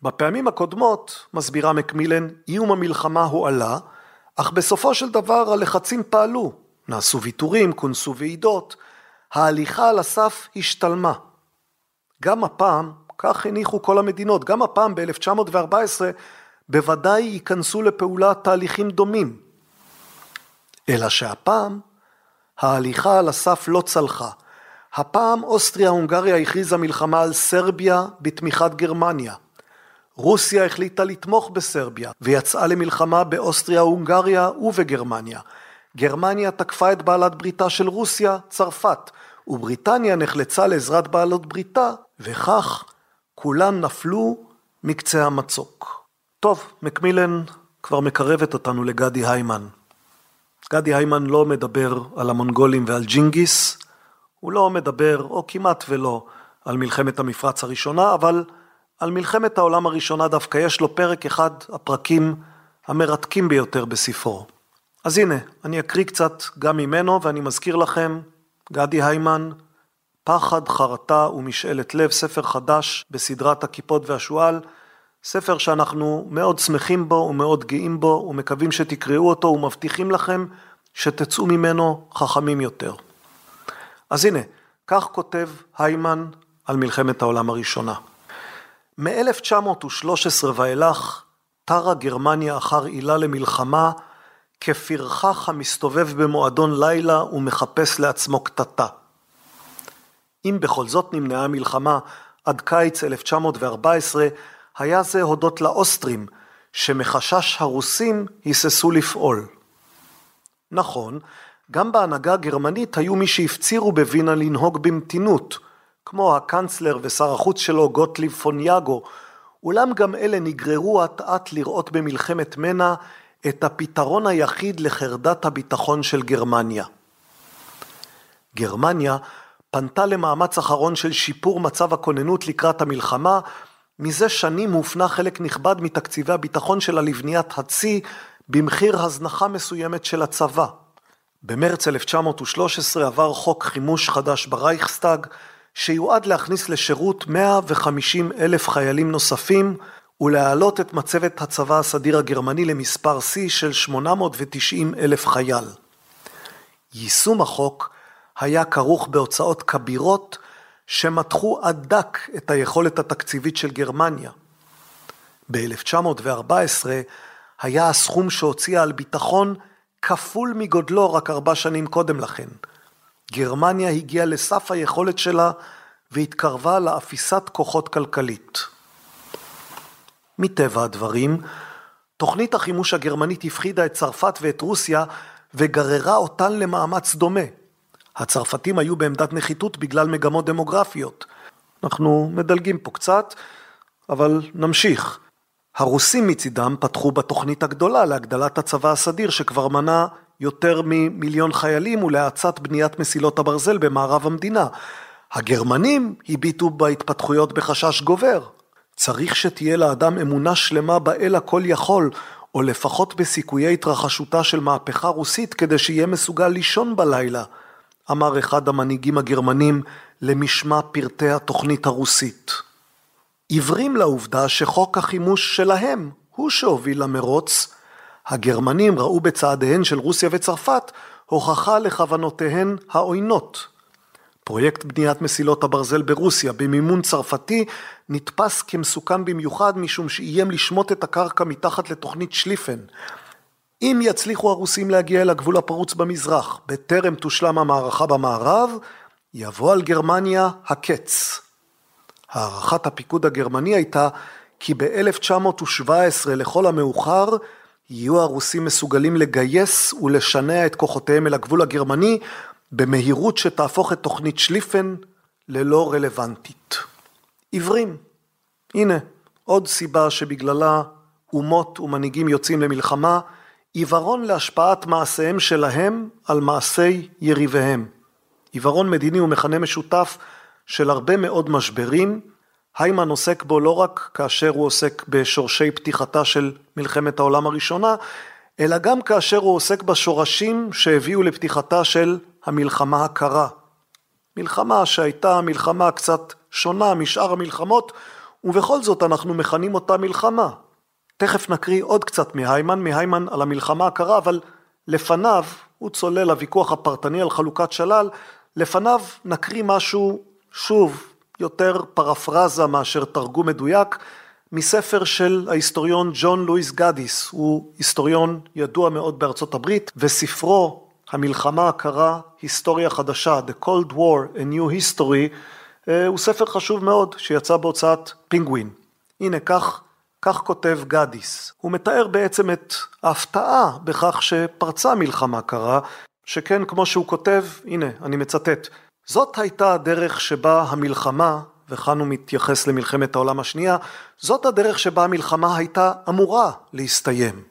[SPEAKER 2] בפעמים הקודמות, מסבירה מקמילן, איום המלחמה הועלה, אך בסופו של דבר הלחצים פעלו, נעשו ויתורים, כונסו ועידות, ההליכה על הסף השתלמה. גם הפעם, כך הניחו כל המדינות, גם הפעם ב-1914 בוודאי ייכנסו לפעולה תהליכים דומים. אלא שהפעם ההליכה על הסף לא צלחה. הפעם אוסטריה-הונגריה הכריזה מלחמה על סרביה בתמיכת גרמניה. רוסיה החליטה לתמוך בסרביה ויצאה למלחמה באוסטריה-הונגריה ובגרמניה. גרמניה תקפה את בעלת בריתה של רוסיה, צרפת, ובריטניה נחלצה לעזרת בעלות בריתה, וכך כולן נפלו מקצה המצוק. טוב, מקמילן כבר מקרבת אותנו לגדי היימן. גדי היימן לא מדבר על המונגולים ועל ג'ינגיס, הוא לא מדבר, או כמעט ולא, על מלחמת המפרץ הראשונה, אבל על מלחמת העולם הראשונה דווקא יש לו פרק אחד, הפרקים המרתקים ביותר בספרו. אז הנה, אני אקריא קצת גם ממנו, ואני מזכיר לכם, גדי היימן, פחד, חרטה ומשאלת לב, ספר חדש בסדרת הכיפות והשועל, ספר שאנחנו מאוד שמחים בו ומאוד גאים בו ומקווים שתקראו אותו ומבטיחים לכם שתצאו ממנו חכמים יותר. אז הנה, כך כותב היימן על מלחמת העולם הראשונה. מ-1913 ואילך תרה גרמניה אחר עילה למלחמה כפרחח המסתובב במועדון לילה ומחפש לעצמו קטטה. אם בכל זאת נמנעה המלחמה עד קיץ 1914, היה זה הודות לאוסטרים, שמחשש הרוסים היססו לפעול. נכון, גם בהנהגה הגרמנית היו מי שהפצירו בווינה לנהוג במתינות, כמו הקנצלר ושר החוץ שלו גוטליב פון יאגו, אולם גם אלה נגררו אט אט לראות במלחמת מנע את הפתרון היחיד לחרדת הביטחון של גרמניה. גרמניה פנתה למאמץ אחרון של שיפור מצב הכוננות לקראת המלחמה, מזה שנים הופנה חלק נכבד מתקציבי הביטחון שלה לבניית הצי במחיר הזנחה מסוימת של הצבא. במרץ 1913 עבר חוק חימוש חדש ברייכסטאג, שיועד להכניס לשירות 150 אלף חיילים נוספים ולהעלות את מצבת הצבא הסדיר הגרמני למספר שיא של 890 אלף חייל. יישום החוק היה כרוך בהוצאות כבירות שמתחו עד דק את היכולת התקציבית של גרמניה. ב-1914 היה הסכום שהוציאה על ביטחון כפול מגודלו רק ארבע שנים קודם לכן. גרמניה הגיעה לסף היכולת שלה והתקרבה לאפיסת כוחות כלכלית. מטבע הדברים, תוכנית החימוש הגרמנית הפחידה את צרפת ואת רוסיה וגררה אותן למאמץ דומה. הצרפתים היו בעמדת נחיתות בגלל מגמות דמוגרפיות. אנחנו מדלגים פה קצת, אבל נמשיך. הרוסים מצידם פתחו בתוכנית הגדולה להגדלת הצבא הסדיר שכבר מנה יותר ממיליון חיילים ולהאצת בניית מסילות הברזל במערב המדינה. הגרמנים הביטו בהתפתחויות בחשש גובר. צריך שתהיה לאדם אמונה שלמה באל הכל יכול, או לפחות בסיכויי התרחשותה של מהפכה רוסית כדי שיהיה מסוגל לישון בלילה, אמר אחד המנהיגים הגרמנים למשמע פרטי התוכנית הרוסית. עיוורים לעובדה שחוק החימוש שלהם הוא שהוביל למרוץ, הגרמנים ראו בצעדיהן של רוסיה וצרפת הוכחה לכוונותיהן העוינות. פרויקט בניית מסילות הברזל ברוסיה במימון צרפתי נתפס כמסוכן במיוחד משום שאיים לשמוט את הקרקע מתחת לתוכנית שליפן. אם יצליחו הרוסים להגיע אל הגבול הפרוץ במזרח בטרם תושלם המערכה במערב, יבוא על גרמניה הקץ. הערכת הפיקוד הגרמני הייתה כי ב-1917 לכל המאוחר יהיו הרוסים מסוגלים לגייס ולשנע את כוחותיהם אל הגבול הגרמני במהירות שתהפוך את תוכנית שליפן ללא רלוונטית. עיוורים. הנה, עוד סיבה שבגללה אומות ומנהיגים יוצאים למלחמה, עיוורון להשפעת מעשיהם שלהם על מעשי יריביהם. עיוורון מדיני הוא מכנה משותף של הרבה מאוד משברים, היימן עוסק בו לא רק כאשר הוא עוסק בשורשי פתיחתה של מלחמת העולם הראשונה, אלא גם כאשר הוא עוסק בשורשים שהביאו לפתיחתה של המלחמה הקרה. מלחמה שהייתה מלחמה קצת שונה משאר המלחמות, ובכל זאת אנחנו מכנים אותה מלחמה. תכף נקריא עוד קצת מהיימן, מהיימן על המלחמה הקרה, אבל לפניו, הוא צולל לוויכוח הפרטני על חלוקת שלל, לפניו נקריא משהו, שוב, יותר פרפרזה מאשר תרגום מדויק, מספר של ההיסטוריון ג'ון לואיס גאדיס, הוא היסטוריון ידוע מאוד בארצות הברית, וספרו המלחמה הקרה, היסטוריה חדשה, The Cold War, A New History, אה, הוא ספר חשוב מאוד שיצא בהוצאת פינגווין. הנה כך, כך כותב גאדיס. הוא מתאר בעצם את ההפתעה בכך שפרצה מלחמה קרה, שכן כמו שהוא כותב, הנה אני מצטט, זאת הייתה הדרך שבה המלחמה, וכאן הוא מתייחס למלחמת העולם השנייה, זאת הדרך שבה המלחמה הייתה אמורה להסתיים.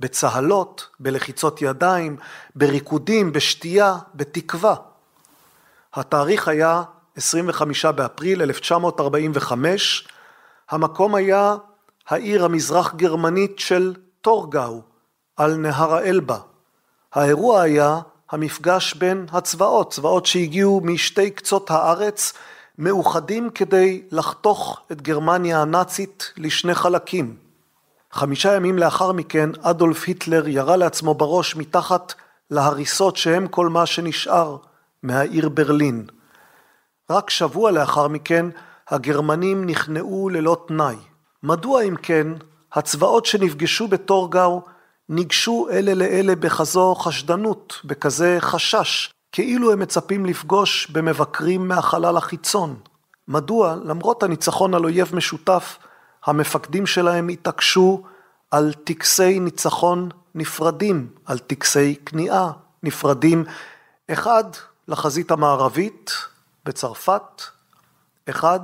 [SPEAKER 2] בצהלות, בלחיצות ידיים, בריקודים, בשתייה, בתקווה. התאריך היה 25 באפריל 1945, המקום היה העיר המזרח גרמנית של טורגאו, על נהר האלבה. האירוע היה המפגש בין הצבאות, צבאות שהגיעו משתי קצות הארץ, מאוחדים כדי לחתוך את גרמניה הנאצית לשני חלקים. חמישה ימים לאחר מכן אדולף היטלר ירה לעצמו בראש מתחת להריסות שהם כל מה שנשאר מהעיר ברלין. רק שבוע לאחר מכן הגרמנים נכנעו ללא תנאי. מדוע אם כן הצבאות שנפגשו בתורגאו ניגשו אלה לאלה בכזו חשדנות, בכזה חשש, כאילו הם מצפים לפגוש במבקרים מהחלל החיצון. מדוע, למרות הניצחון על אויב משותף, המפקדים שלהם התעקשו על טקסי ניצחון נפרדים, על טקסי כניעה נפרדים, אחד לחזית המערבית בצרפת, אחד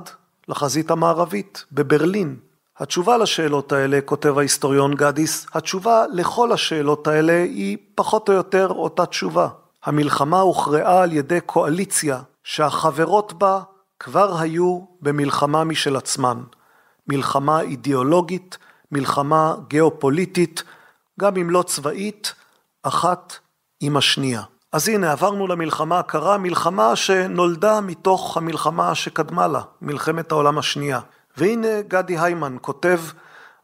[SPEAKER 2] לחזית המערבית בברלין. התשובה לשאלות האלה, כותב ההיסטוריון גדיס, התשובה לכל השאלות האלה היא פחות או יותר אותה תשובה. המלחמה הוכרעה על ידי קואליציה שהחברות בה כבר היו במלחמה משל עצמן. מלחמה אידיאולוגית, מלחמה גיאופוליטית, גם אם לא צבאית, אחת עם השנייה. אז הנה עברנו למלחמה הקרה, מלחמה שנולדה מתוך המלחמה שקדמה לה, מלחמת העולם השנייה. והנה גדי היימן כותב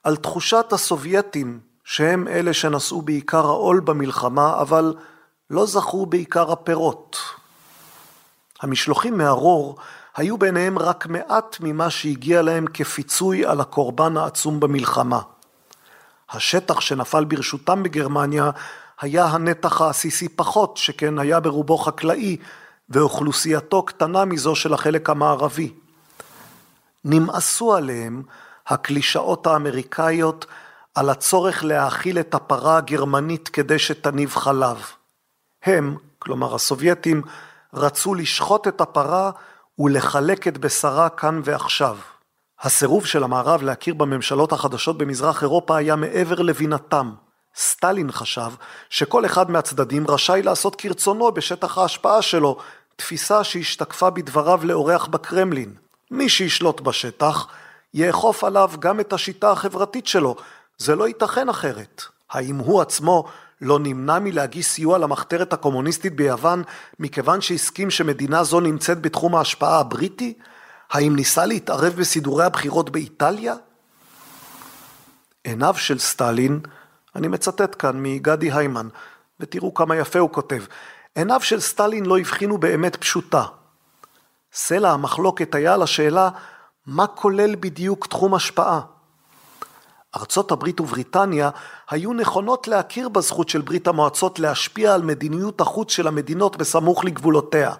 [SPEAKER 2] על תחושת הסובייטים שהם אלה שנשאו בעיקר העול במלחמה, אבל לא זכו בעיקר הפירות. המשלוחים מהרור היו ביניהם רק מעט ממה שהגיע להם כפיצוי על הקורבן העצום במלחמה. השטח שנפל ברשותם בגרמניה היה הנתח העסיסי פחות, שכן היה ברובו חקלאי, ואוכלוסייתו קטנה מזו של החלק המערבי. נמאסו עליהם הקלישאות האמריקאיות על הצורך להאכיל את הפרה הגרמנית כדי שתניב חלב. הם, כלומר הסובייטים, רצו לשחוט את הפרה ולחלק את בשרה כאן ועכשיו. הסירוב של המערב להכיר בממשלות החדשות במזרח אירופה היה מעבר לבינתם. סטלין חשב שכל אחד מהצדדים רשאי לעשות כרצונו בשטח ההשפעה שלו, תפיסה שהשתקפה בדבריו לאורח בקרמלין. מי שישלוט בשטח, יאכוף עליו גם את השיטה החברתית שלו. זה לא ייתכן אחרת. האם הוא עצמו לא נמנע מלהגיש סיוע למחתרת הקומוניסטית ביוון מכיוון שהסכים שמדינה זו נמצאת בתחום ההשפעה הבריטי? האם ניסה להתערב בסידורי הבחירות באיטליה? עיניו של סטלין, אני מצטט כאן מגדי היימן, ותראו כמה יפה הוא כותב, עיניו של סטלין לא הבחינו באמת פשוטה. סלע המחלוקת היה על השאלה מה כולל בדיוק תחום השפעה. ארצות הברית ובריטניה היו נכונות להכיר בזכות של ברית המועצות להשפיע על מדיניות החוץ של המדינות בסמוך לגבולותיה.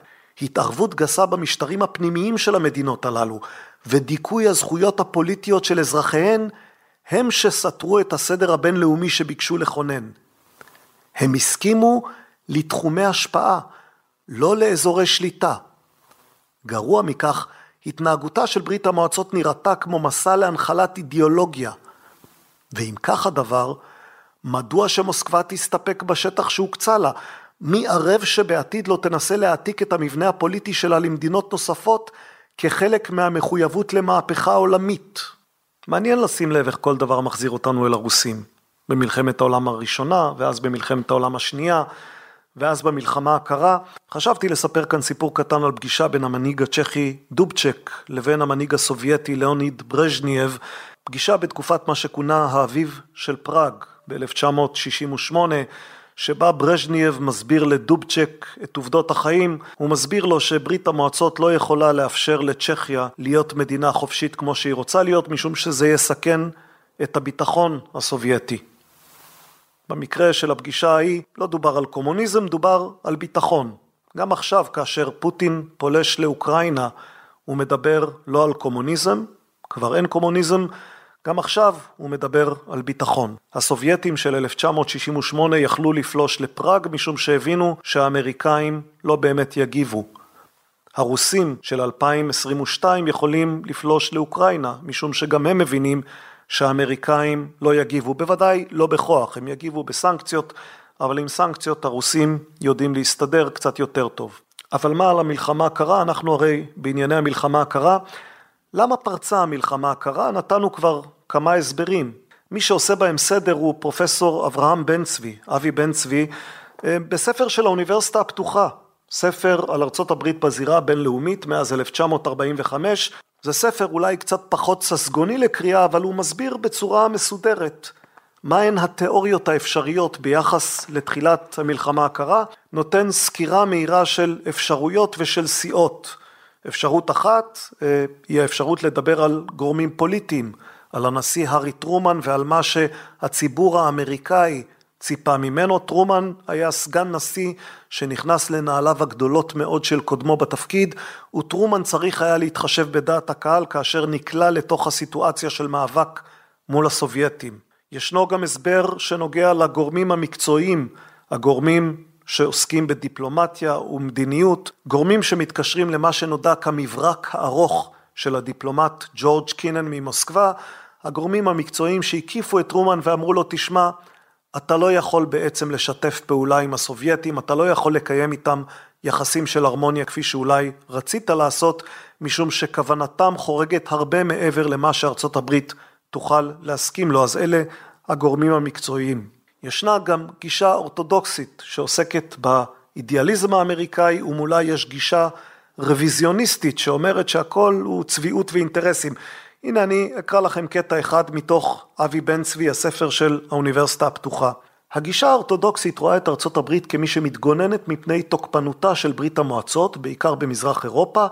[SPEAKER 2] התערבות גסה במשטרים הפנימיים של המדינות הללו ודיכוי הזכויות הפוליטיות של אזרחיהן הם שסתרו את הסדר הבינלאומי שביקשו לכונן. הם הסכימו לתחומי השפעה, לא לאזורי שליטה. גרוע מכך, התנהגותה של ברית המועצות נראתה כמו מסע להנחלת אידיאולוגיה. ואם כך הדבר, מדוע שמוסקבה תסתפק בשטח שהוקצה לה? מי ערב שבעתיד לא תנסה להעתיק את המבנה הפוליטי שלה למדינות נוספות כחלק מהמחויבות למהפכה עולמית? מעניין לשים לב איך כל דבר מחזיר אותנו אל הרוסים. במלחמת העולם הראשונה, ואז במלחמת העולם השנייה, ואז במלחמה הקרה. חשבתי לספר כאן סיפור קטן על פגישה בין המנהיג הצ'כי דובצ'ק לבין המנהיג הסובייטי ליאוניד ברז'נייב, פגישה בתקופת מה שכונה האביב של פראג ב-1968, שבה ברז'נייב מסביר לדובצ'ק את עובדות החיים, הוא מסביר לו שברית המועצות לא יכולה לאפשר לצ'כיה להיות מדינה חופשית כמו שהיא רוצה להיות, משום שזה יסכן את הביטחון הסובייטי. במקרה של הפגישה ההיא לא דובר על קומוניזם, דובר על ביטחון. גם עכשיו, כאשר פוטין פולש לאוקראינה, הוא מדבר לא על קומוניזם, כבר אין קומוניזם, גם עכשיו הוא מדבר על ביטחון. הסובייטים של 1968 יכלו לפלוש לפראג משום שהבינו שהאמריקאים לא באמת יגיבו. הרוסים של 2022 יכולים לפלוש לאוקראינה משום שגם הם מבינים שהאמריקאים לא יגיבו, בוודאי לא בכוח, הם יגיבו בסנקציות, אבל עם סנקציות הרוסים יודעים להסתדר קצת יותר טוב. אבל מה על המלחמה הקרה? אנחנו הרי בענייני המלחמה הקרה. למה פרצה המלחמה הקרה? נתנו כבר כמה הסברים. מי שעושה בהם סדר הוא פרופסור אברהם בן צבי, אבי בן צבי, אה, בספר של האוניברסיטה הפתוחה, ספר על ארצות הברית בזירה הבינלאומית מאז 1945, זה ספר אולי קצת פחות ססגוני לקריאה, אבל הוא מסביר בצורה מסודרת מהן התיאוריות האפשריות ביחס לתחילת המלחמה הקרה, נותן סקירה מהירה של אפשרויות ושל סיעות. אפשרות אחת אה, היא האפשרות לדבר על גורמים פוליטיים, על הנשיא הארי טרומן ועל מה שהציבור האמריקאי ציפה ממנו. טרומן היה סגן נשיא שנכנס לנעליו הגדולות מאוד של קודמו בתפקיד, וטרומן צריך היה להתחשב בדעת הקהל כאשר נקלע לתוך הסיטואציה של מאבק מול הסובייטים. ישנו גם הסבר שנוגע לגורמים המקצועיים, הגורמים שעוסקים בדיפלומטיה ומדיניות, גורמים שמתקשרים למה שנודע כמברק הארוך של הדיפלומט ג'ורג' קינן ממוסקבה, הגורמים המקצועיים שהקיפו את טרומן ואמרו לו תשמע אתה לא יכול בעצם לשתף פעולה עם הסובייטים, אתה לא יכול לקיים איתם יחסים של הרמוניה כפי שאולי רצית לעשות, משום שכוונתם חורגת הרבה מעבר למה שארצות הברית תוכל להסכים לו, אז אלה הגורמים המקצועיים. ישנה גם גישה אורתודוקסית שעוסקת באידיאליזם האמריקאי ומולה יש גישה רוויזיוניסטית שאומרת שהכל הוא צביעות ואינטרסים. הנה אני אקרא לכם קטע אחד מתוך אבי בן צבי, הספר של האוניברסיטה הפתוחה. הגישה האורתודוקסית רואה את ארצות הברית כמי שמתגוננת מפני תוקפנותה של ברית המועצות, בעיקר במזרח אירופה,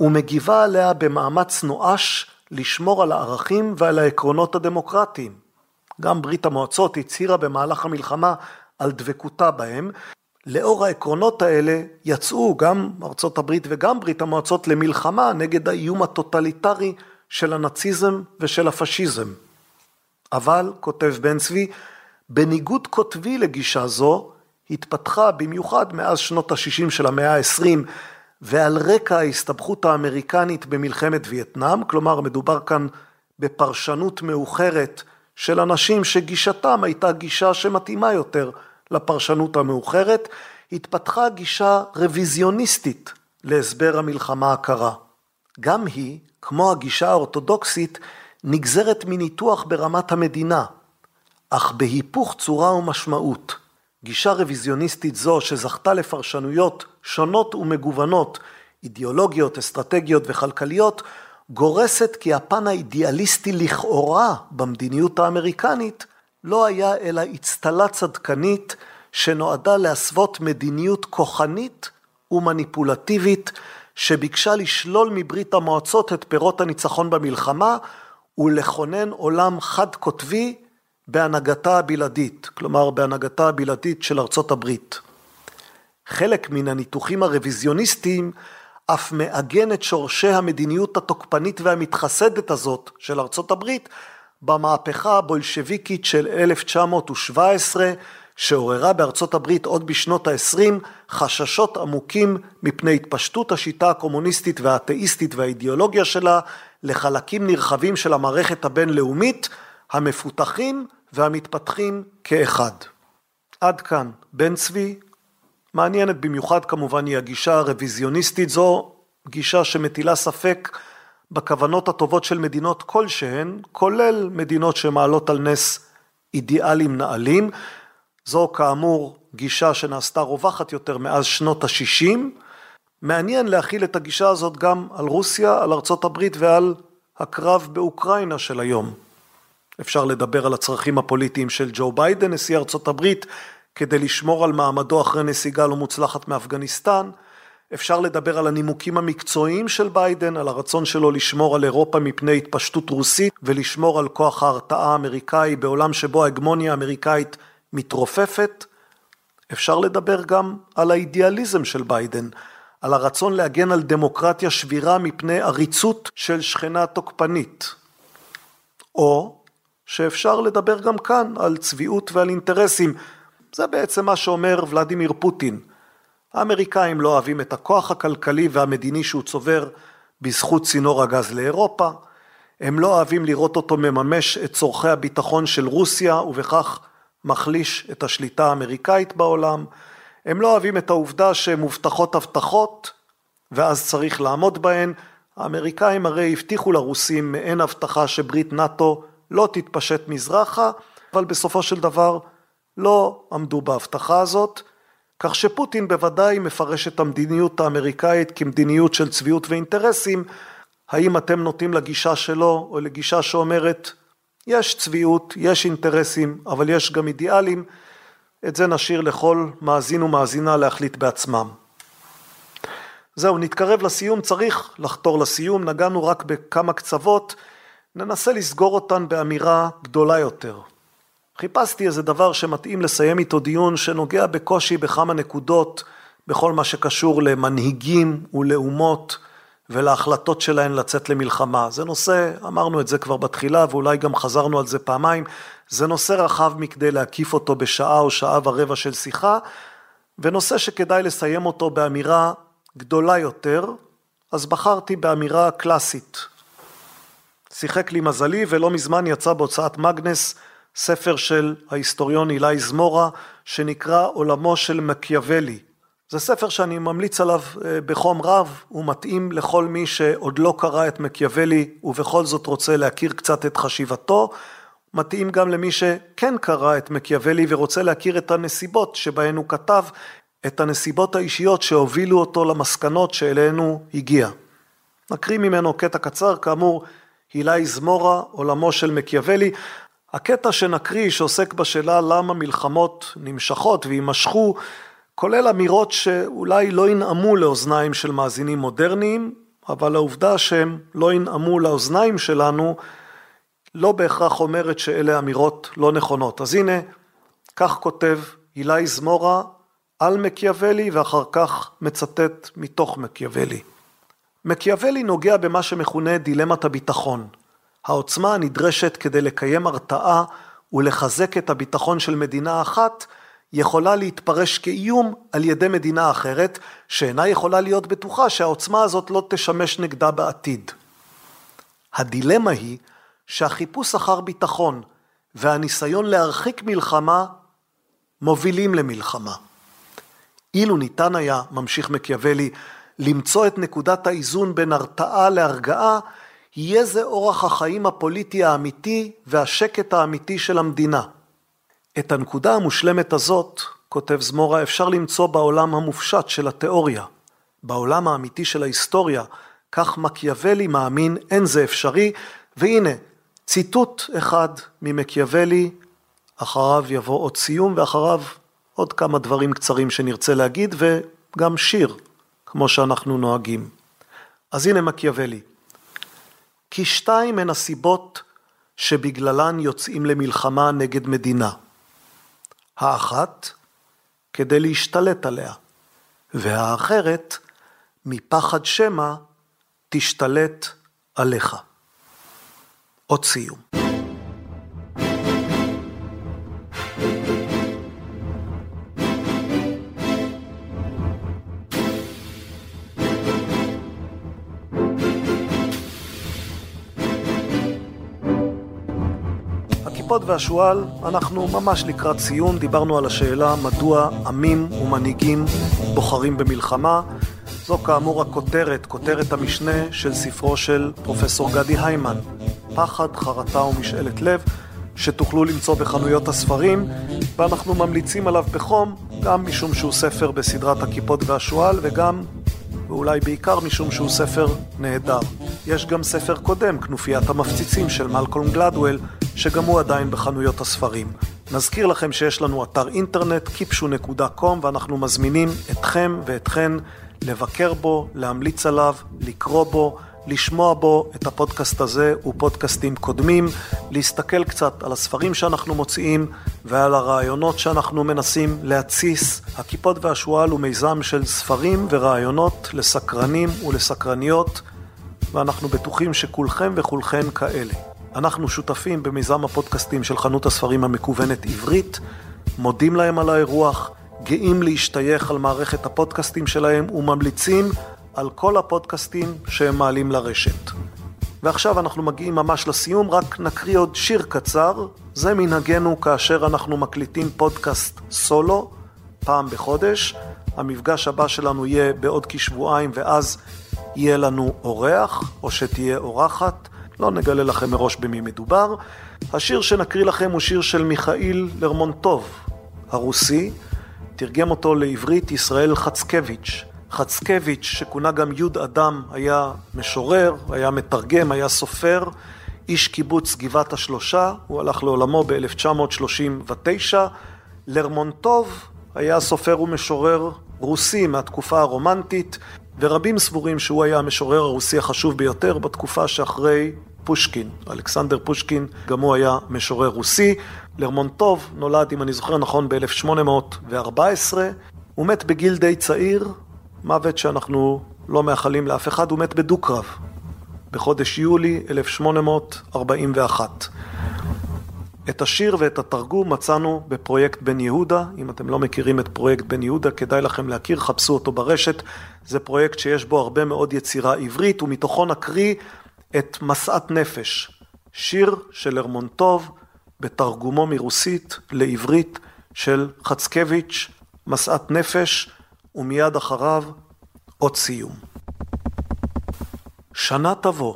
[SPEAKER 2] ומגיבה עליה במאמץ נואש לשמור על הערכים ועל העקרונות הדמוקרטיים. גם ברית המועצות הצהירה במהלך המלחמה על דבקותה בהם. לאור העקרונות האלה יצאו גם ארצות הברית וגם ברית המועצות למלחמה נגד האיום הטוטליטרי של הנאציזם ושל הפשיזם. אבל, כותב בן צבי, בניגוד קוטבי לגישה זו, התפתחה במיוחד מאז שנות ה-60 של המאה ה-20 ועל רקע ההסתבכות האמריקנית במלחמת וייטנאם, כלומר מדובר כאן בפרשנות מאוחרת של אנשים שגישתם הייתה גישה שמתאימה יותר לפרשנות המאוחרת, התפתחה גישה רוויזיוניסטית להסבר המלחמה הקרה. גם היא, כמו הגישה האורתודוקסית, נגזרת מניתוח ברמת המדינה, אך בהיפוך צורה ומשמעות. גישה רוויזיוניסטית זו, שזכתה לפרשנויות שונות ומגוונות, אידיאולוגיות, אסטרטגיות וכלכליות, גורסת כי הפן האידיאליסטי לכאורה במדיניות האמריקנית לא היה אלא אצטלה צדקנית שנועדה להסוות מדיניות כוחנית ומניפולטיבית שביקשה לשלול מברית המועצות את פירות הניצחון במלחמה ולכונן עולם חד-קוטבי בהנהגתה הבלעדית, כלומר בהנהגתה הבלעדית של ארצות הברית. חלק מן הניתוחים הרוויזיוניסטיים אף מעגן את שורשי המדיניות התוקפנית והמתחסדת הזאת של ארצות הברית במהפכה הבולשביקית של 1917 שעוררה בארצות הברית עוד בשנות ה-20 חששות עמוקים מפני התפשטות השיטה הקומוניסטית והאתאיסטית והאידיאולוגיה שלה לחלקים נרחבים של המערכת הבינלאומית המפותחים והמתפתחים כאחד. עד כאן בן צבי, מעניינת במיוחד כמובן היא הגישה הרוויזיוניסטית זו, גישה שמטילה ספק בכוונות הטובות של מדינות כלשהן, כולל מדינות שמעלות על נס אידיאלים נעלים. זו כאמור גישה שנעשתה רווחת יותר מאז שנות ה-60. מעניין להחיל את הגישה הזאת גם על רוסיה, על ארצות הברית ועל הקרב באוקראינה של היום. אפשר לדבר על הצרכים הפוליטיים של ג'ו ביידן, נשיא ארצות הברית, כדי לשמור על מעמדו אחרי נסיגה לא מוצלחת מאפגניסטן. אפשר לדבר על הנימוקים המקצועיים של ביידן, על הרצון שלו לשמור על אירופה מפני התפשטות רוסית ולשמור על כוח ההרתעה האמריקאי בעולם שבו ההגמוניה האמריקאית מתרופפת. אפשר לדבר גם על האידיאליזם של ביידן, על הרצון להגן על דמוקרטיה שבירה מפני עריצות של שכנה תוקפנית. או שאפשר לדבר גם כאן על צביעות ועל אינטרסים. זה בעצם מה שאומר ולדימיר פוטין. האמריקאים לא אוהבים את הכוח הכלכלי והמדיני שהוא צובר בזכות צינור הגז לאירופה, הם לא אוהבים לראות אותו מממש את צורכי הביטחון של רוסיה ובכך מחליש את השליטה האמריקאית בעולם, הם לא אוהבים את העובדה שמובטחות הבטחות ואז צריך לעמוד בהן, האמריקאים הרי הבטיחו לרוסים מעין הבטחה שברית נאט"ו לא תתפשט מזרחה, אבל בסופו של דבר לא עמדו בהבטחה הזאת, כך שפוטין בוודאי מפרש את המדיניות האמריקאית כמדיניות של צביעות ואינטרסים, האם אתם נוטים לגישה שלו או לגישה שאומרת יש צביעות, יש אינטרסים, אבל יש גם אידיאלים, את זה נשאיר לכל מאזין ומאזינה להחליט בעצמם. זהו, נתקרב לסיום, צריך לחתור לסיום, נגענו רק בכמה קצוות, ננסה לסגור אותן באמירה גדולה יותר. חיפשתי איזה דבר שמתאים לסיים איתו דיון שנוגע בקושי בכמה נקודות בכל מה שקשור למנהיגים ולאומות ולהחלטות שלהן לצאת למלחמה. זה נושא, אמרנו את זה כבר בתחילה ואולי גם חזרנו על זה פעמיים, זה נושא רחב מכדי להקיף אותו בשעה או שעה ורבע של שיחה, ונושא שכדאי לסיים אותו באמירה גדולה יותר, אז בחרתי באמירה קלאסית. שיחק לי מזלי ולא מזמן יצא בהוצאת מגנס ספר של ההיסטוריון אילי זמורה שנקרא עולמו של מקיאוולי. זה ספר שאני ממליץ עליו אה, בחום רב, הוא מתאים לכל מי שעוד לא קרא את מקיאוולי ובכל זאת רוצה להכיר קצת את חשיבתו, מתאים גם למי שכן קרא את מקיאוולי ורוצה להכיר את הנסיבות שבהן הוא כתב, את הנסיבות האישיות שהובילו אותו למסקנות שאליהן הוא הגיע. נקריא ממנו קטע קצר, כאמור, הילי זמורה, עולמו של מקיאוולי. הקטע שנקריא שעוסק בשאלה למה מלחמות נמשכות ויימשכו, כולל אמירות שאולי לא ינעמו לאוזניים של מאזינים מודרניים, אבל העובדה שהם לא ינעמו לאוזניים שלנו, לא בהכרח אומרת שאלה אמירות לא נכונות. אז הנה, כך כותב הילי זמורה על מקיאוולי ואחר כך מצטט מתוך מקיאוולי. מקיאוולי נוגע במה שמכונה דילמת הביטחון, העוצמה הנדרשת כדי לקיים הרתעה ולחזק את הביטחון של מדינה אחת, יכולה להתפרש כאיום על ידי מדינה אחרת, שאינה יכולה להיות בטוחה שהעוצמה הזאת לא תשמש נגדה בעתיד. הדילמה היא שהחיפוש אחר ביטחון והניסיון להרחיק מלחמה מובילים למלחמה. אילו ניתן היה, ממשיך מקיאוולי, למצוא את נקודת האיזון בין הרתעה להרגעה, יהיה זה אורח החיים הפוליטי האמיתי והשקט האמיתי של המדינה. את הנקודה המושלמת הזאת, כותב זמורה, אפשר למצוא בעולם המופשט של התיאוריה. בעולם האמיתי של ההיסטוריה, כך מקיאוולי מאמין, אין זה אפשרי, והנה, ציטוט אחד ממקיאוולי, אחריו יבוא עוד סיום, ואחריו עוד כמה דברים קצרים שנרצה להגיד, וגם שיר, כמו שאנחנו נוהגים. אז הנה מקיאוולי. כי שתיים הן הסיבות שבגללן יוצאים למלחמה נגד מדינה. האחת, כדי להשתלט עליה, והאחרת, מפחד שמא תשתלט עליך. עוד סיום. הכיפות והשועל, אנחנו ממש לקראת סיום, דיברנו על השאלה מדוע עמים ומנהיגים בוחרים במלחמה. זו כאמור הכותרת, כותרת המשנה של ספרו של פרופסור גדי היימן, פחד, חרטה ומשאלת לב, שתוכלו למצוא בחנויות הספרים, ואנחנו ממליצים עליו בחום, גם משום שהוא ספר בסדרת הכיפות והשועל, וגם, ואולי בעיקר משום שהוא ספר נהדר. יש גם ספר קודם, כנופיית המפציצים של מלקולם גלדוול, שגם הוא עדיין בחנויות הספרים. נזכיר לכם שיש לנו אתר אינטרנט, kipshu.com, ואנחנו מזמינים אתכם ואתכן לבקר בו, להמליץ עליו, לקרוא בו, לשמוע בו את הפודקאסט הזה ופודקאסטים קודמים, להסתכל קצת על הספרים שאנחנו מוציאים ועל הרעיונות שאנחנו מנסים להתסיס. הכיפות והשועל הוא מיזם של ספרים ורעיונות לסקרנים ולסקרניות, ואנחנו בטוחים שכולכם וכולכן כאלה. אנחנו שותפים במיזם הפודקאסטים של חנות הספרים המקוונת עברית, מודים להם על האירוח, גאים להשתייך על מערכת הפודקאסטים שלהם וממליצים על כל הפודקאסטים שהם מעלים לרשת. ועכשיו אנחנו מגיעים ממש לסיום, רק נקריא עוד שיר קצר. זה מנהגנו כאשר אנחנו מקליטים פודקאסט סולו, פעם בחודש. המפגש הבא שלנו יהיה בעוד כשבועיים, ואז יהיה לנו אורח, או שתהיה אורחת. לא נגלה לכם מראש במי מדובר. השיר שנקריא לכם הוא שיר של מיכאיל לרמונטוב, הרוסי. תרגם אותו לעברית ישראל חצקביץ'. חצקביץ', שכונה גם יוד אדם, היה משורר, היה מתרגם, היה סופר, איש קיבוץ גבעת השלושה, הוא הלך לעולמו ב-1939. לרמונטוב היה סופר ומשורר רוסי מהתקופה הרומנטית, ורבים סבורים שהוא היה המשורר הרוסי החשוב ביותר בתקופה שאחרי פושקין. אלכסנדר פושקין, גם הוא היה משורר רוסי. לרמונטוב נולד, אם אני זוכר נכון, ב-1814. הוא מת בגיל די צעיר, מוות שאנחנו לא מאחלים לאף אחד, הוא מת בדו-קרב, בחודש יולי 1841. את השיר ואת התרגום מצאנו בפרויקט בן יהודה. אם אתם לא מכירים את פרויקט בן יהודה, כדאי לכם להכיר, חפשו אותו ברשת. זה פרויקט שיש בו הרבה מאוד יצירה עברית, ומתוכו נקריא את משאת נפש, שיר של לרמונטוב בתרגומו מרוסית לעברית של חצקביץ', משאת נפש, ומיד אחריו עוד סיום. שנה תבוא,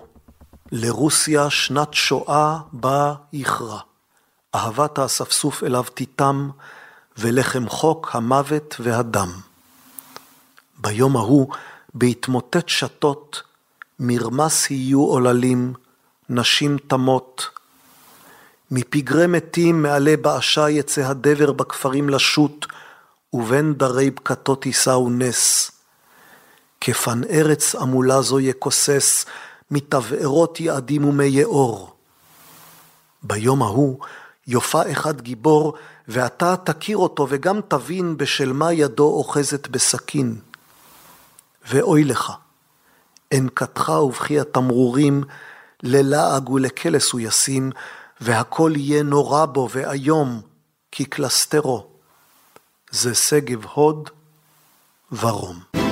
[SPEAKER 2] לרוסיה שנת שואה בה יכרע. אהבת האספסוף אליו תיתם, ולחם חוק המוות והדם. ביום ההוא, בהתמוטט שתות, מרמס יהיו עוללים, נשים תמות. מפגרי מתים מעלה באשה יצא הדבר בכפרים לשוט, ובין דרי בקתות יישאו נס. כפן ארץ עמולה זו יכוסס, מתבערות יעדים ומי יאור. ביום ההוא יופע אחד גיבור, ואתה תכיר אותו וגם תבין בשל מה ידו אוחזת בסכין. ואוי לך, אנקתך ובכי התמרורים, ללעג ולקלס הוא ישים, והכל יהיה נורא בו ואיום, כי קלסטרו. זה שגב הוד ורום.